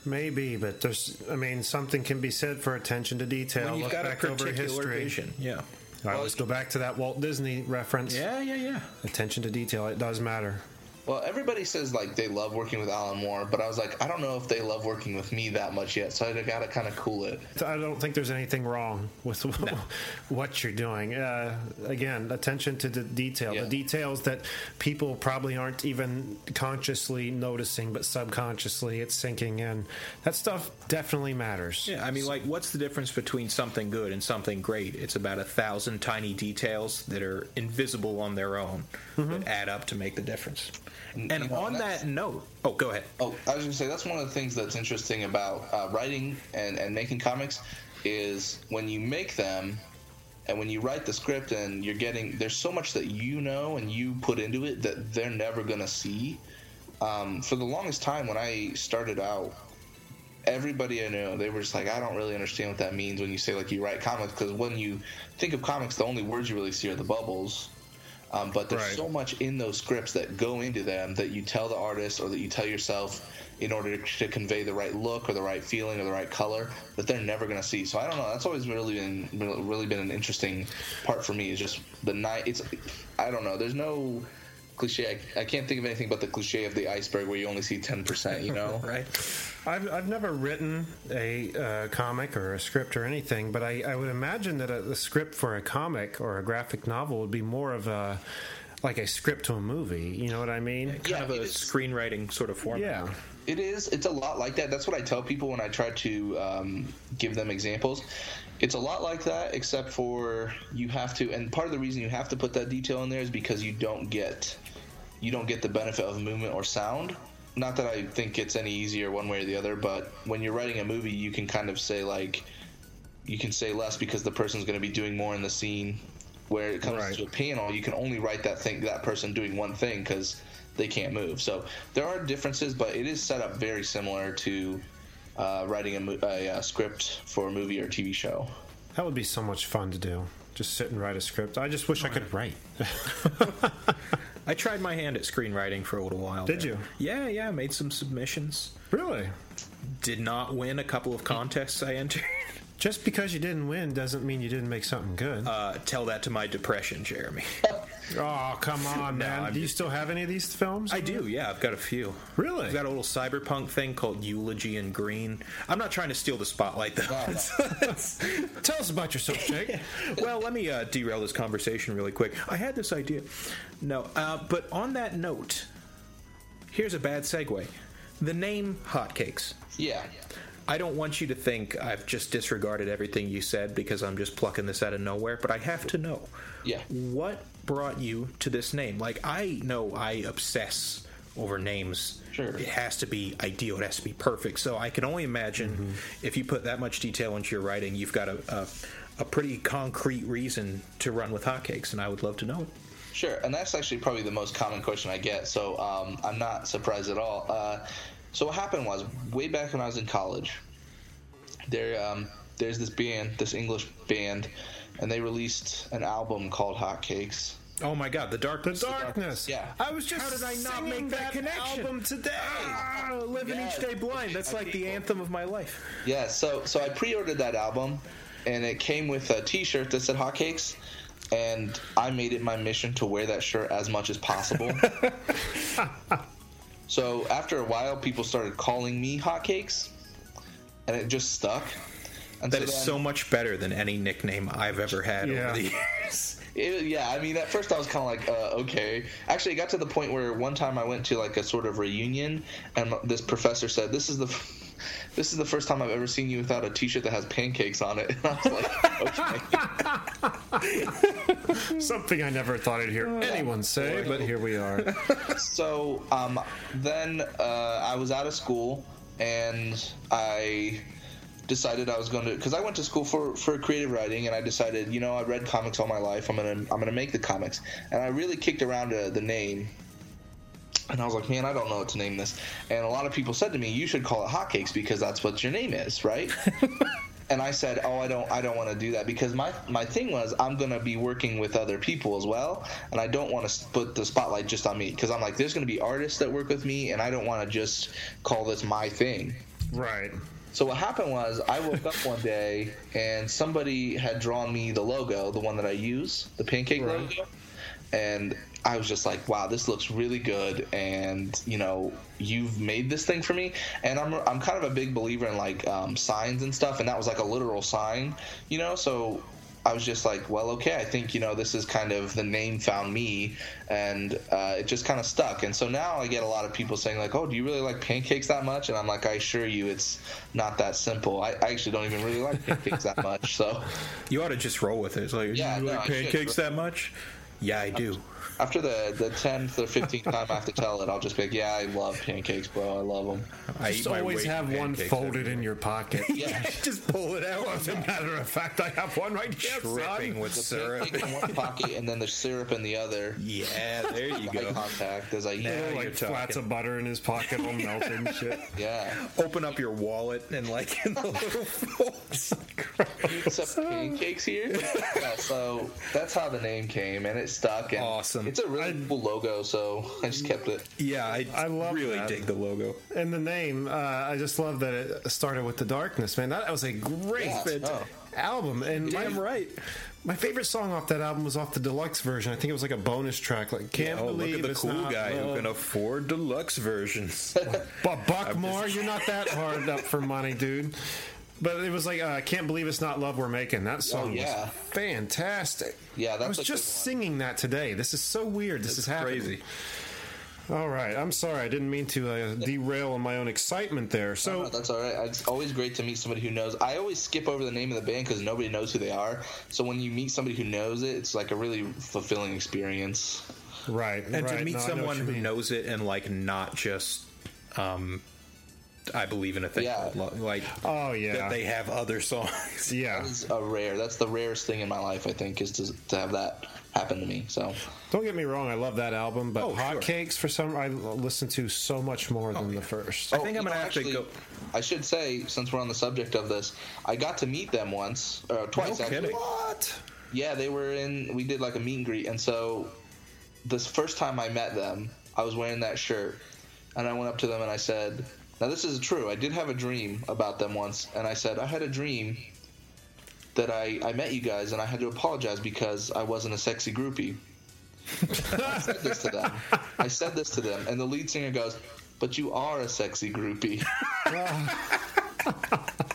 Maybe, but there's. I mean, something can be said for attention to detail. When you've Look got a back over history. vision. Yeah. All right, let's go back to that Walt Disney reference. Yeah, yeah, yeah. Attention to detail. It does matter. Well, everybody says like they love working with Alan Moore, but I was like, I don't know if they love working with me that much yet, so I got to kind of cool it. I don't think there's anything wrong with what you're doing. Uh, again, attention to the detail. Yeah. The details that people probably aren't even consciously noticing, but subconsciously it's sinking in. That stuff definitely matters. Yeah, I mean, like, what's the difference between something good and something great? It's about a thousand tiny details that are invisible on their own that add up to make the difference. And you know, on that note, oh, go ahead. Oh, I was going to say that's one of the things that's interesting about uh, writing and, and making comics is when you make them and when you write the script and you're getting there's so much that you know and you put into it that they're never going to see. Um, for the longest time when I started out, everybody I knew they were just like, I don't really understand what that means when you say like you write comics because when you think of comics, the only words you really see are the bubbles. Um, but there's Right. so much in those scripts that go into them that you tell the artist or that you tell yourself in order to convey the right look or the right feeling or the right color that they're never going to see. So I don't know. That's always really been really been an interesting part for me. Is just the night. It's I don't know. There's no cliche. I, I can't think of anything but the cliche of the iceberg where you only see ten percent. You know. Right? I've, I've never written a uh, comic or a script or anything, but I, I would imagine that a, the script for a comic or a graphic novel would be more of a like a script to a movie. You know what I mean? Kind Yeah, of a screenwriting sort of format. Yeah. It is. It's a lot like that. That's what I tell people when I try to um, give them examples. It's a lot like that, except for you have to. And part of the reason you have to put that detail in there is because you don't get you don't get the benefit of movement or sound. Not that I think it's any easier one way or the other, but when you're writing a movie, you can kind of say like you can say less because the person's going to be doing more in the scene. Where it comes Right. to a panel, you can only write that thing that person doing one thing because they can't move. So there are differences, but it is set up very similar to uh, writing a, mo- a, uh script for a movie or TV show. That would be so much fun to do. Just sit and write a script. I just wish I could write. I tried my hand at screenwriting for a little while. Did there. you? Yeah, yeah. Made some submissions. really? Did not win a couple of contests I entered. Just because you didn't win doesn't mean you didn't make something good. Uh, tell that to my depression, Jeremy. oh, come on, man. I'm do you just- still have any of these films? I do, yeah. I've got a few. Really? I've got a little cyberpunk thing called Eulogy in Green. I'm not trying to steal the spotlight, though. Tell us about yourself, Jake. well, let me uh, derail this conversation really quick. I had this idea. No, uh, but on that note, here's a bad segue. The name Hotcakes. Yeah, I don't want you to think I've just disregarded everything you said because I'm just plucking this out of nowhere, but I have to know. Yeah. What brought you to this name? Like, I know I obsess over names. Sure. It has to be ideal, it has to be perfect. So I can only imagine if you put that much detail into your writing, you've got a, a, a pretty concrete reason to run with hotcakes, and I would love to know it. Sure, and that's actually probably the most common question I get, so um, I'm not surprised at all. Uh, so what happened was, way back when I was in college, there um, there's this band, this English band, and they released an album called Hotcakes. Oh my god, the darkness. The darkness. darkness. Yeah. I was just How did I not singing make that connection? album today. Ah, living Yeah. each day blind. That's like the anthem of my life. Yeah, so so I pre-ordered that album, and it came with a T-shirt that said Hotcakes, and I made it my mission to wear that shirt as much as possible. so after a while, people started calling me Hotcakes, and it just stuck. And That is then- so much better than any nickname I've ever had Yeah. over the years. It, yeah, I mean, at first I was kind of like, uh, okay. Actually, it got to the point where one time I went to like a sort of reunion, and this professor said, "This is the, this is the first time I've ever seen you without a T-shirt that has pancakes on it." And I was like, okay. Something I never thought I'd hear anyone say, but here we are. so um, then uh, I was out of school, and I decided I was going to because I went to school for for creative writing, and I decided, you know, I read comics all my life. I'm gonna I'm gonna make the comics, and I really kicked around uh, the name. And I was like, man, I don't know what to name this. And a lot of people said to me, you should call it Hotcakes because that's what your name is, right? and I said, "Oh, I don't, I don't want to do that because my my thing was I'm gonna be working with other people as well, and I don't want to put the spotlight just on me because I'm like, there's gonna be artists that work with me, and I don't want to just call this my thing." Right. So what happened was I woke up one day and somebody had drawn me the logo, the one that I use, the pancake Right. logo, and I was just like, "Wow, this looks really good." And you know, you've made this thing for me, and I'm I'm kind of a big believer in like um, signs and stuff, and that was like a literal sign, you know. So I was just like, "Well, okay, I think you know this is kind of the name found me," and uh, it just kind of stuck. And so now I get a lot of people saying like, "Oh, do you really like pancakes that much?" And I'm like, "I assure you, it's not that simple. I, I actually don't even really like pancakes that much." So. You ought to just roll with it. It's like, Yeah, you no, like should. pancakes that much? Yeah, I do. After the the tenth or fifteenth time I have to tell it, I'll just be like, "Yeah, I love pancakes, bro. I love them." I Just always have one folded every in your pocket. Yeah, Just pull it out. As a matter of fact, I have one right here, Dripping son. with the syrup. pancake in one pocket and then the syrup in the other. Yeah, there you Eye go. contact as I eat. Now it. you're Like flats talking. of butter in his pocket all melted and shit. Yeah, Open up your wallet and like in the little folds. eat some pancakes here. Yeah, so that's how the name came, and it stuck. And Awesome. It's a really cool logo, so I just kept it. Yeah, I, I love really that. dig the logo. And the name, uh, I just love that it started with the darkness, man. That was a great Yeah, no. album. And my, Damn right. my favorite song off that album was off the deluxe version. I think it was like a bonus track. Like, can't Oh, look believe at the it's cool not guy who can afford deluxe versions. But Buckmore, you're not that hard up for money, dude. But it was like, uh, can't believe it's not love we're making. That song Oh, yeah. was fantastic. Yeah, I was a good just one. singing that today. This is so weird. This is happening. Crazy. All right, I'm sorry. I didn't mean to uh, derail on my own excitement there. So No, that's all right. It's always great to meet somebody who knows. I always skip over the name of the band because nobody knows who they are. So when you meet somebody who knows it, it's like a really fulfilling experience. right, And right. to meet No, I know someone who mean. knows it and like not just um I believe in a thing Yeah. called like Oh yeah, that they have other songs. yeah. That is a rare. That's the rarest thing in my life. I think is to, to have that happen to me. So Don't get me wrong. I love that album, but Oh, sure. For some I listen to so much more oh, than the first. I think you I'm gonna know, have to oh, actually, go- I should say, since we're on the subject of this, I got to meet them once, or twice No actually. kidding. What? Yeah, they were in. We did like a meet and greet, and so this first time I met them, I was wearing that shirt, and I went up to them and I said, "Now this is true. I did have a dream about them once, and I said I had a dream that I I met you guys, and I had to apologize because I wasn't a sexy groupie." I said this to them. I said this to them, and the lead singer goes, "But you are a sexy groupie."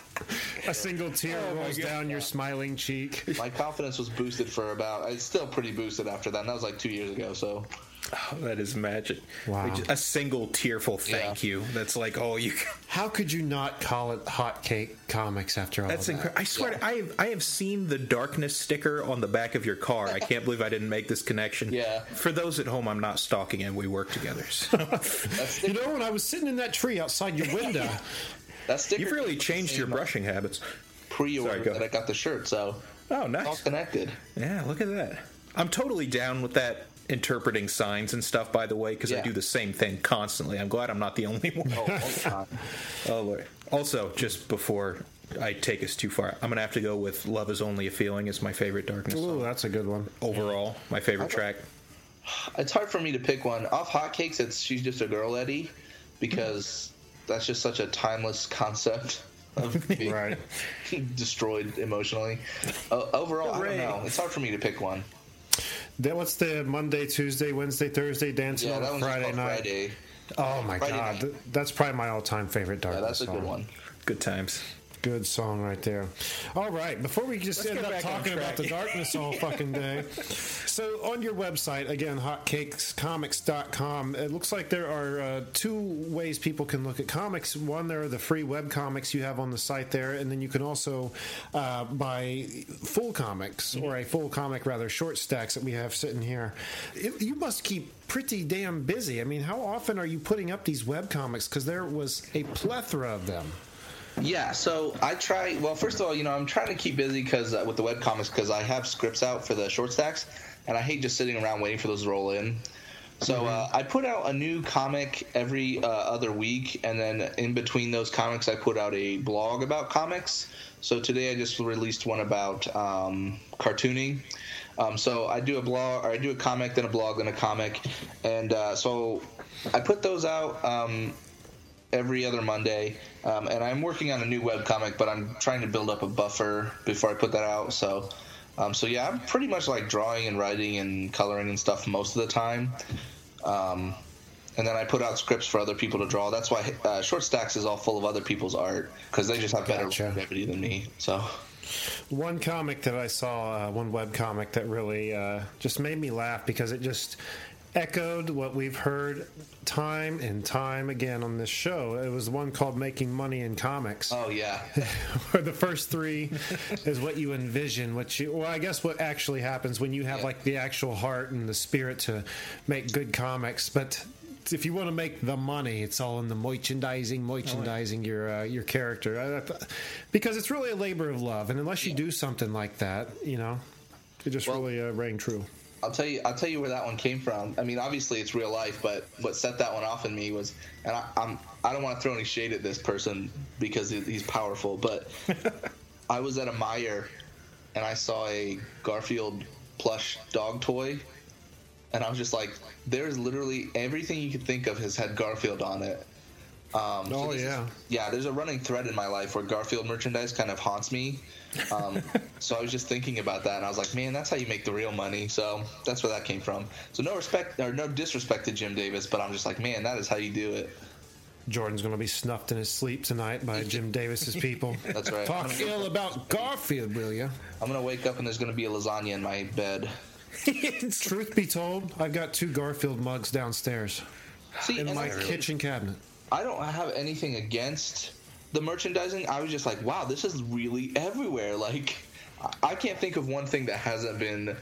A single tear Oh rolls down your smiling cheek. My confidence was boosted for about. It's still pretty boosted after that. And that was like two years ago. So Oh, that is magic. Wow. Like, A single tearful thank you. That's like all you. Can. How could you not call it Hot Cake Comics after all That's of that? incredible. I swear, to, I have I have seen the darkness sticker on the back of your car. I can't believe I didn't make this connection. Yeah. For those at home, I'm not stalking and we work together. So You know, when I was sitting in that tree outside your window, that sticker you've really changed your uh, brushing habits. pre-order Sorry, go that I got the shirt, so Oh, it's all nice. connected. Yeah, look at that. I'm totally down with that interpreting signs and stuff. By the way, because I do the same thing constantly. I'm glad I'm not the only one. Oh, all the time. Oh Lord. Also, just before I take us too far, I'm gonna have to go with "Love Is Only a Feeling" is my favorite Darkness ooh, song. that's a good one. Overall, my favorite track. It's hard for me to pick one. Off Hotcakes, it's She's Just a Girl Eddie, because that's just such a timeless concept of being Right. destroyed emotionally. Uh, overall, I Hooray. don't know. It's hard for me to pick one. Then what's the Monday, Tuesday, Wednesday, Thursday dancing Yeah, on that Friday night? Friday. Oh my Friday god, night. That's probably my all-time favorite Yeah, that's a good song. one. Good times. Good song right there. All right, before we just Let's end up talking about the darkness all fucking day. So on your website, again, hotcakescomics.com, it looks like there are uh, two ways people can look at comics. One, there are the free web comics you have on the site there, and then you can also uh, buy full comics, or a full comic rather, short stacks that we have sitting here. It, you must keep pretty damn busy. I mean, how often are you putting up these web comics? Because there was a plethora of them. Yeah, so I try. Well, first of all, you know, I'm trying to keep busy because uh, with the web comics because I have scripts out for the short stacks, and I hate just sitting around waiting for those to roll in. So uh, I put out a new comic every uh, other week, and then in between those comics, I put out a blog about comics. So today I just released one about um, cartooning. Um, so I do a blog, or I do a comic, then a blog, then a comic, and uh, so I put those out. Um, every other Monday, um, and I'm working on a new webcomic, but I'm trying to build up a buffer before I put that out. So, um, so yeah, I'm pretty much like drawing and writing and coloring and stuff most of the time. Um, and then I put out scripts for other people to draw. That's why uh, Short Stacks is all full of other people's art because they just have better Gotcha. longevity than me. So, One comic that I saw, uh, one web comic that really uh, just made me laugh because it just echoed what we've heard time and time again on this show. It was the one called Making Money in Comics. oh yeah, where the first three is what you envision, what you well, I guess what actually happens when you have Yeah. like the actual heart and the spirit to make good comics, but if you want to make the money, it's all in the merchandising, merchandising your uh, your character, I- I th- because it's really a labor of love, and unless you do something like that, you know, it just Well- really uh, rang true. I'll tell you. I'll tell you where that one came from. I mean, obviously it's real life, but what set that one off in me was, and I, I'm I don't want to throw any shade at this person because he's powerful, but I was at a Meijer and I saw a Garfield plush dog toy, and I was just like, there's literally everything you could think of has had Garfield on it. Um, so Oh, is- yeah. yeah. There's a running thread in my life where Garfield merchandise kind of haunts me. Um, so I was just thinking about that, and I was like, man, that's how you make the real money. So that's where that came from. So no respect or no disrespect to Jim Davis, but I'm just like, man, that is how you do it. Jordan's going to be snuffed in his sleep tonight by Jim Davis's people. That's right. Talk ill about Garfield, will you? I'm gonna wake up and there's gonna be a lasagna in my bed. Truth be told, I've got two Garfield mugs downstairs See, in my kitchen cabinet. I don't have anything against the merchandising. I was just like, wow, this is really everywhere. Like, I- can't think of one thing that hasn't been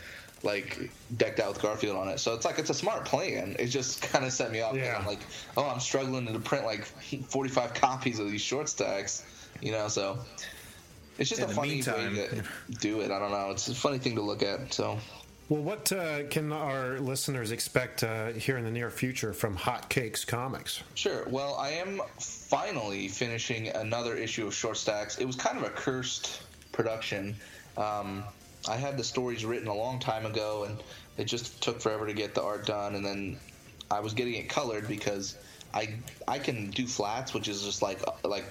like decked out with Garfield on it. So it's like it's a smart plan. It just kind of set me off. Yeah. I'm like, oh, I'm struggling to print like 45 copies of these short stacks. You know, so it's just In a funny meantime- way to do it. I don't know. It's a funny thing to look at. So. Well, what uh, can our listeners expect uh, here in the near future from Hot Cakes Comics? Sure. Well, I am finally finishing another issue of Short Stacks. It was kind of a cursed production. Um, I had the stories written a long time ago, and it just took forever to get the art done. And then I was getting it colored because I I can do flats, which is just like like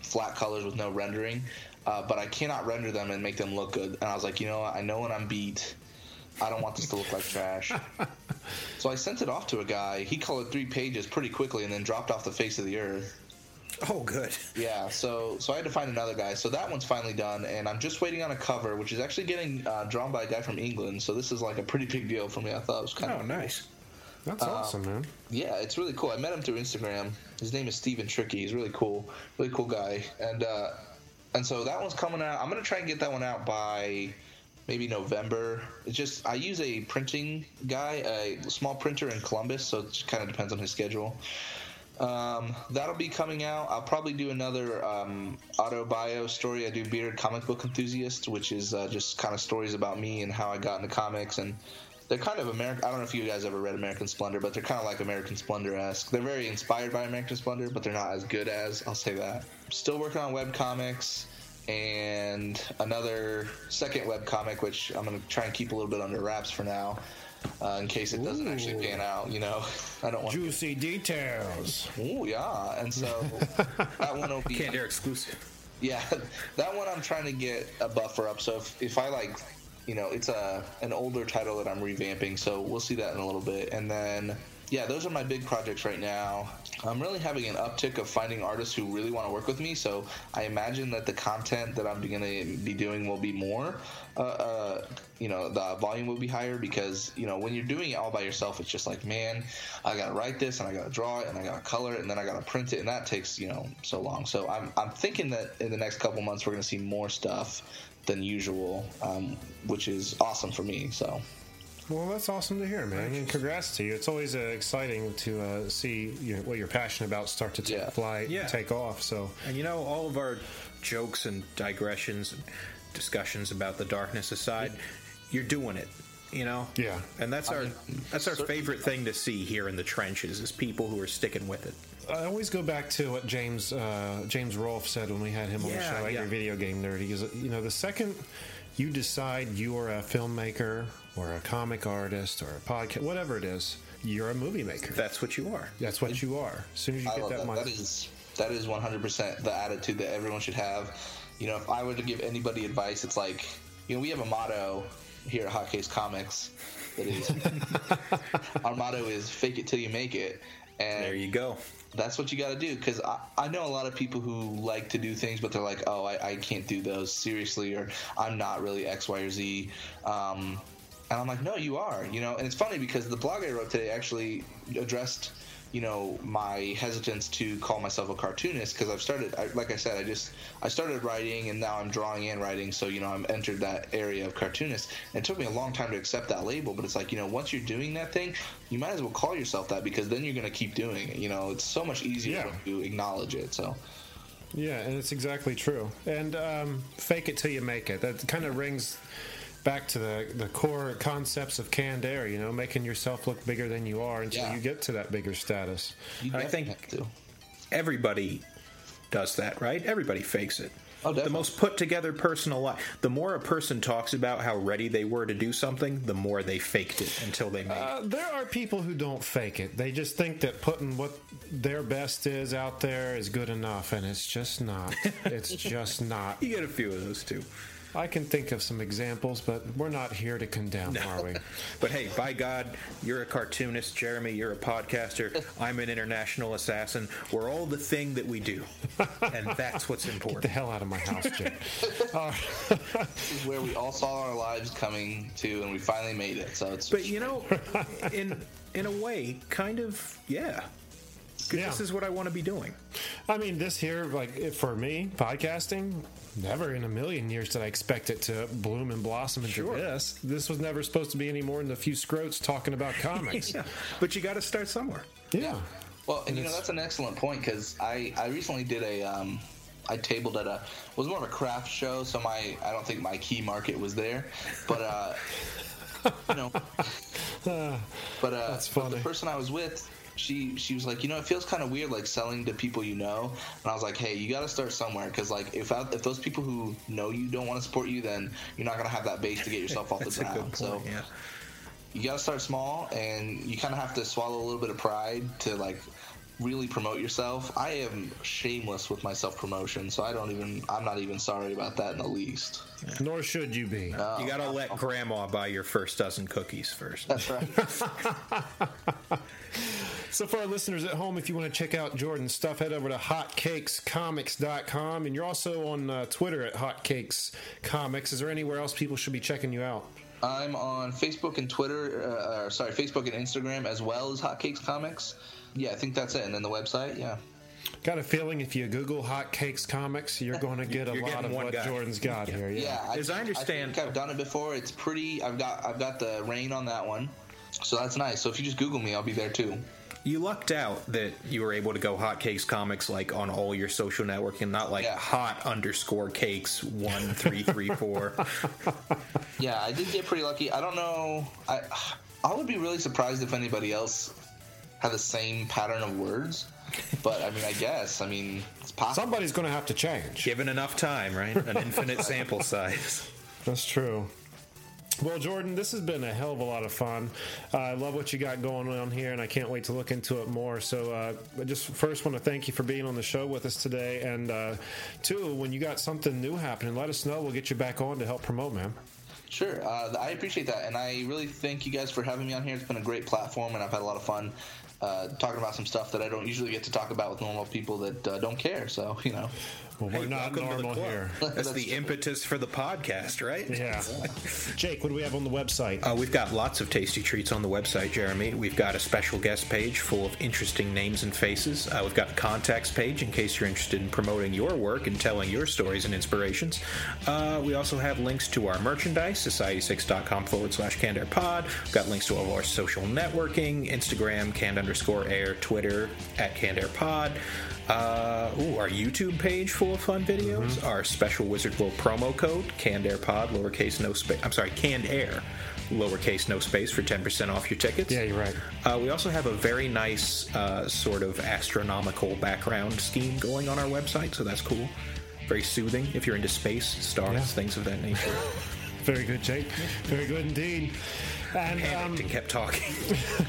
flat colors with no rendering, uh, but I cannot render them and make them look good. And I was like, you know what? I know when I'm beat. I don't want this to look like trash. So I sent it off to a guy. He colored three pages pretty quickly and then dropped off the face of the earth. Oh, good. Yeah, so so I had to find another guy. So that one's finally done, and I'm just waiting on a cover, which is actually getting uh, drawn by a guy from England. So this is like a pretty big deal for me. I thought it was kind Oh, of nice. That's awesome, man. Yeah, it's really cool. I met him through Instagram. His name is Steven Tricky. He's really cool, really cool guy. And uh, and so that one's coming out. I'm gonna try and get that one out by maybe November. It's just I use a printing guy, a small printer in Columbus, so it kind of depends on his schedule. Um, that'll be coming out. I'll probably do another um, auto bio story. I do Beard Comic Book Enthusiast, which is uh, just kind of stories about me and how I got into comics. And they're kind of American. I don't know if you guys ever read American Splendor, but they're kind of like American Splendor esque. They're very inspired by American Splendor, but they're not as good as. I'll say that. Still working on web comics and another second web comic, which I'm going to try and keep a little bit under wraps for now. Uh, in case it doesn't actually pan out, you know, I don't want juicy details. Oh yeah, and so that one will be Canned Air exclusive. Yeah, that one I'm trying to get a buffer up. So if, if I like, you know, it's a an older title that I'm revamping, so we'll see that in a little bit. And then yeah, those are my big projects right now. I'm really having an uptick of finding artists who really want to work with me. So I imagine that the content that I'm going to be doing will be more. Uh, uh, you know, the volume will be higher because you know when you're doing it all by yourself, it's just like, man, I got to write this and I got to draw it and I got to color it and then I got to print it and that takes you know so long. So I'm I'm thinking that in the next couple months we're going to see more stuff than usual, um, which is awesome for me. So. Well, that's awesome to hear, man. And congrats to you. It's always uh, exciting to uh, see you know, what you're passionate about start to take Yeah. flight, Yeah. take off. So, And you know, all of our jokes and digressions and discussions about the darkness aside, you're doing it. You know, Yeah. and that's our mean, that's our favorite thing to see here in the trenches is people who are sticking with it. I always go back to what James uh, James Rolfe said when we had him on the Yeah, show, yeah. Angry Video Game Nerd. He goes, you know, the second you decide you are a filmmaker or a comic artist or a podcast, whatever it is, you're a movie maker. That's what you are. That's what you are. As soon as you I get that, that. mind- That is that is 100% the attitude that everyone should have. You know, if I were to give anybody advice, it's like, you know, we have a motto here at Hotcakes Comics that is our motto is fake it till you make it. And There you go. That's what you got to do because I, I know a lot of people who like to do things but they're like oh I, I can't do those seriously or i'm not really x y or z. Um, and i'm like no you are you know? And it's funny because the blog i wrote today actually addressed you know my hesitance to call myself a cartoonist because i've started I, like i said i just i started writing and now i'm drawing and writing so you know i'm entered that area of cartoonist and it took me a long time to accept that label but it's like you know once you're doing that thing you might as well call yourself that because then you're going to keep doing it you know it's so much easier Yeah. you acknowledge it so Yeah, and it's exactly true. And um, fake it till you make it. That kind of rings back to the, the core concepts of canned air, you know, making yourself look bigger than you are until Yeah. you get to that bigger status. you I think- to. Everybody does that, right? Everybody fakes it. Oh, the most put together personal life. The more a person talks about how ready they were to do something, the more they faked it until they made it. Uh, there are people who don't fake it. They just think that putting what their best is out there is good enough, and it's just not. it's just not. You get a few of those too. I can think of some examples, but we're not here to condemn, are we? But hey, by God, you're a cartoonist, Jeremy. You're a podcaster. I'm an international assassin. We're all the thing that we do, and that's what's important. Get the hell out of my house, Jay. this is where we all saw our lives coming to and we finally made it so it's But you know, in in a way, kind of, yeah. 'Cause Yeah. This is what I want to be doing. I mean, this here, like for me, podcasting, never in a million years did I expect it to bloom and blossom into Sure. this. This was never supposed to be any more than a few scrotes talking about comics. Yeah, but you got to start somewhere. yeah. well and you know that's an excellent point because i i recently did a um I tabled at a it was more of a craft show, so my I don't think my key market was there, but uh, you know, but uh, That's but the person I was with, she she was like, you know, it feels kind of weird like selling to people you know, and I was like, hey, you got to start somewhere because like if I, if those people who know you don't want to support you, then you're not gonna have that base to get yourself off the ground. good So. Yeah. you got to start small and you kind of have to swallow a little bit of pride to like really promote yourself i am shameless with my self promotion so i don't even i'm not even sorry about that in the least Nor should you be. You got to let grandma buy your first dozen cookies first. that's right So, for our listeners at home, if you want to check out Jordan's stuff, head over to hotcakescomics.com. And you're also on uh, Twitter at hotcakescomics. Is there anywhere else people should be checking you out? I'm on Facebook and Twitter, uh, or sorry, Facebook and Instagram as well as Hotcakes Comics. Yeah, I think that's it. And then the website, yeah. Got a feeling if you Google Hotcakes Comics, you're going to get a lot of what guy. Jordan's got here. Yeah. Yeah, As I understand- think I've done it before. It's pretty. I've got I've got the rain on that one, so that's nice. So if you just Google me, I'll be there too. You lucked out that you were able to go hotcakes comics like on all your social networking, not like Yeah. hot underscore cakes one three three four. Yeah, I did get pretty lucky. I don't know. I I would be really surprised if anybody else had the same pattern of words. But I mean, I guess. I mean, it's possible. Somebody's going to have to change. Given enough time, right? An infinite sample size. That's true. Well, Jordan, this has been a hell of a lot of fun. Uh, I love what you got going on here, and I can't wait to look into it more. So, uh, I just first want to thank you for being on the show with us today, and uh, two, when you got something new happening, let us know. We'll get you back on to help promote, man. Sure, uh, I appreciate that, and I really thank you guys for having me on here. It's been a great platform, and I've had a lot of fun uh, talking about some stuff that I don't usually get to talk about with normal people that uh, don't care. So, you know, Well, we're Hey, not normal here. That's, That's the impetus for the podcast, right? Yeah. Jake, what do we have on the website? Uh, we've got lots of tasty treats on the website, Jeremy. We've got a special guest page full of interesting names and faces. Uh, we've got a contacts page in case you're interested in promoting your work and telling your stories and inspirations. Uh, we also have links to our merchandise, society6.com forward slash canned air pod. We've got links to all of our social networking, Instagram, canned underscore air, Twitter, at canned air pod. Uh, ooh, our YouTube page full of fun videos. Our special Wizard World promo code, Canned Air Pod, lowercase no space. I'm sorry, Canned Air, lowercase no space for 10% off your tickets. Yeah, you're right. Uh, we also have a very nice uh, sort of astronomical background scheme going on our website, so that's cool. Very soothing if you're into space, stars, Yeah. things of that nature. Very good, Jake. Very good indeed. And um, and kept talking.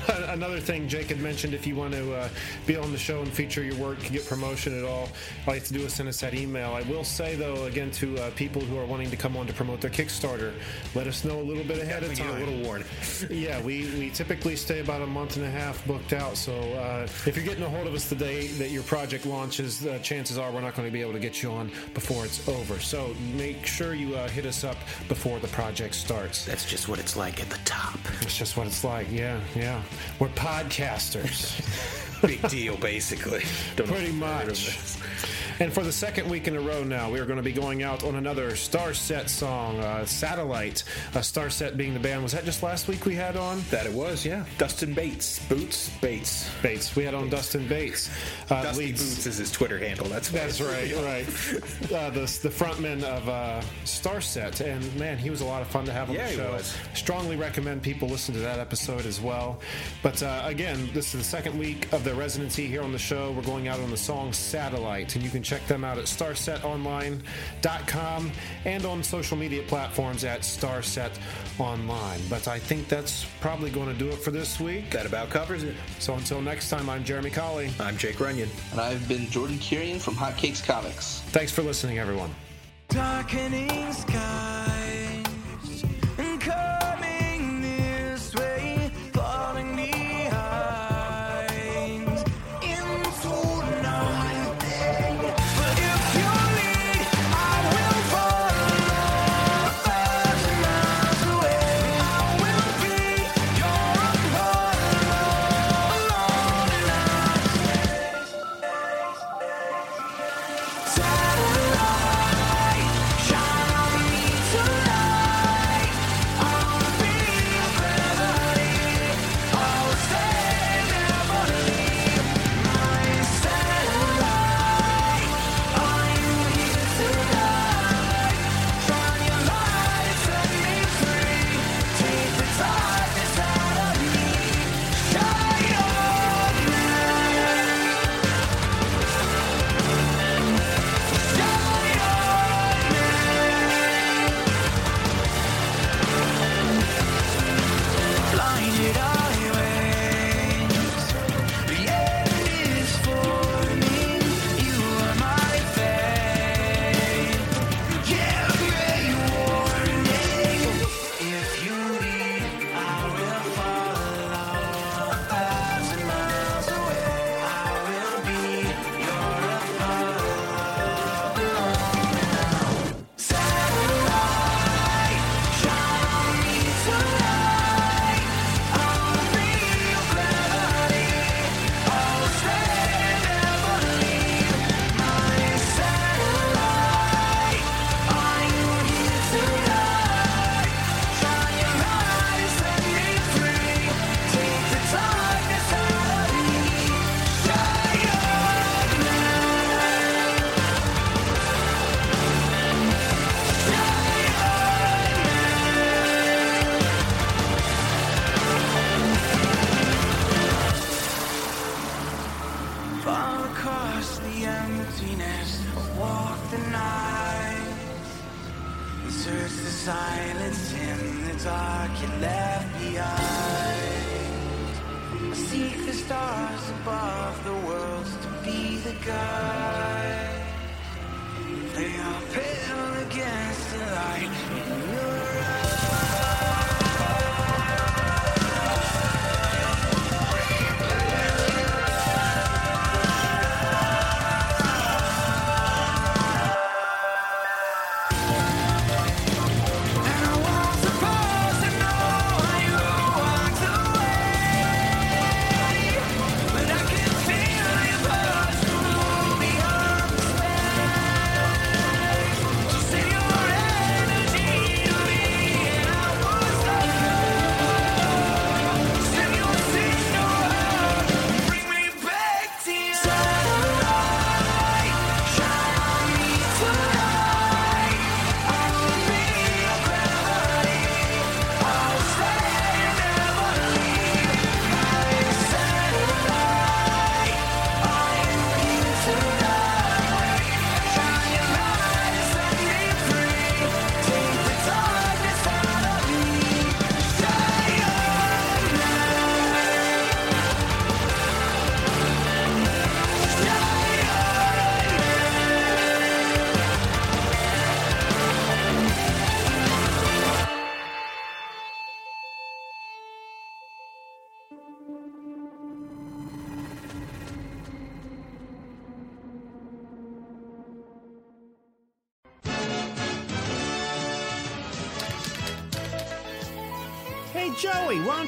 Another thing Jake had mentioned, if you want to uh, be on the show and feature your work, get promotion at all, all you have to do is send us that email. I will say, though, again, to uh, people who are wanting to come on to promote their Kickstarter, let us know a little bit ahead of time. a little warning. yeah, we, we typically stay about a month and a half booked out. So uh, if you're getting a hold of us the day that your project launches, uh, chances are we're not going to be able to get you on before it's over. So make sure you uh, hit us up before the project starts. That's just what it's like at the top. It's just what it's like. Yeah, yeah. We're podcasters. Big deal, basically. Don't Pretty you've heard of much. And for the second week in a row now, we are going to be going out on another Starset song, uh, Satellite. Uh, Starset being the band. Was that just last week we had on? That it was, yeah. Dustin Bates. Boots Bates. Bates. We had on Dustin Bates. Uh, Dusty leads- Boots is his Twitter handle. That's That's right, right. Uh, the the frontman of uh, Starset, and man, he was a lot of fun to have on Yeah, the he show. was. Strongly recommend people listen to that episode as well. But uh, again, this is the second week of their residency here on the show. We're going out on the song Satellite, and you can check them out at starsetonline.com and on social media platforms at Starset Online. But I think that's probably going to do it for this week. That about covers it. So until next time, I'm Jeremy Colley. I'm Jake Runyon. and I've been Jordan Kirian from Hotcakes Comics. Thanks for listening, everyone. Darkening skies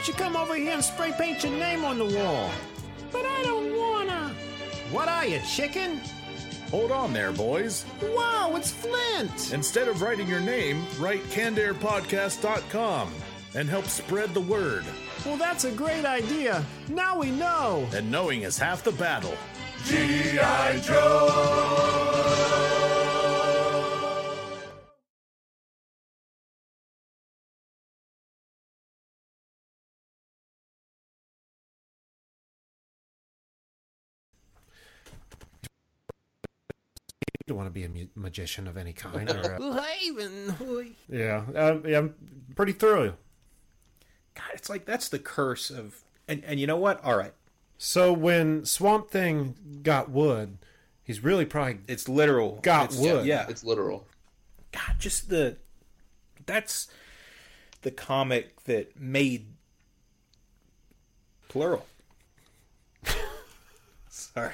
don't you come over here and spray paint your name on the wall? But I don't wanna. What are you, chicken? Hold on there, boys. Wow, it's Flint! Instead of writing your name, write cannedairpodcast.com and help spread the word. Well, that's a great idea. Now we know. And knowing is half the battle. G.I. Joe! Don't want to be a mu- magician of any kind. Or, Haven. yeah, uh, yeah, I'm pretty thorough. God, it's like that's the curse of. And and you know what? All right, So when Swamp Thing got wood, he's really probably it's literal. got It's- wood. Yeah, It's literal. God, just the that's the comic that made plural. Sorry.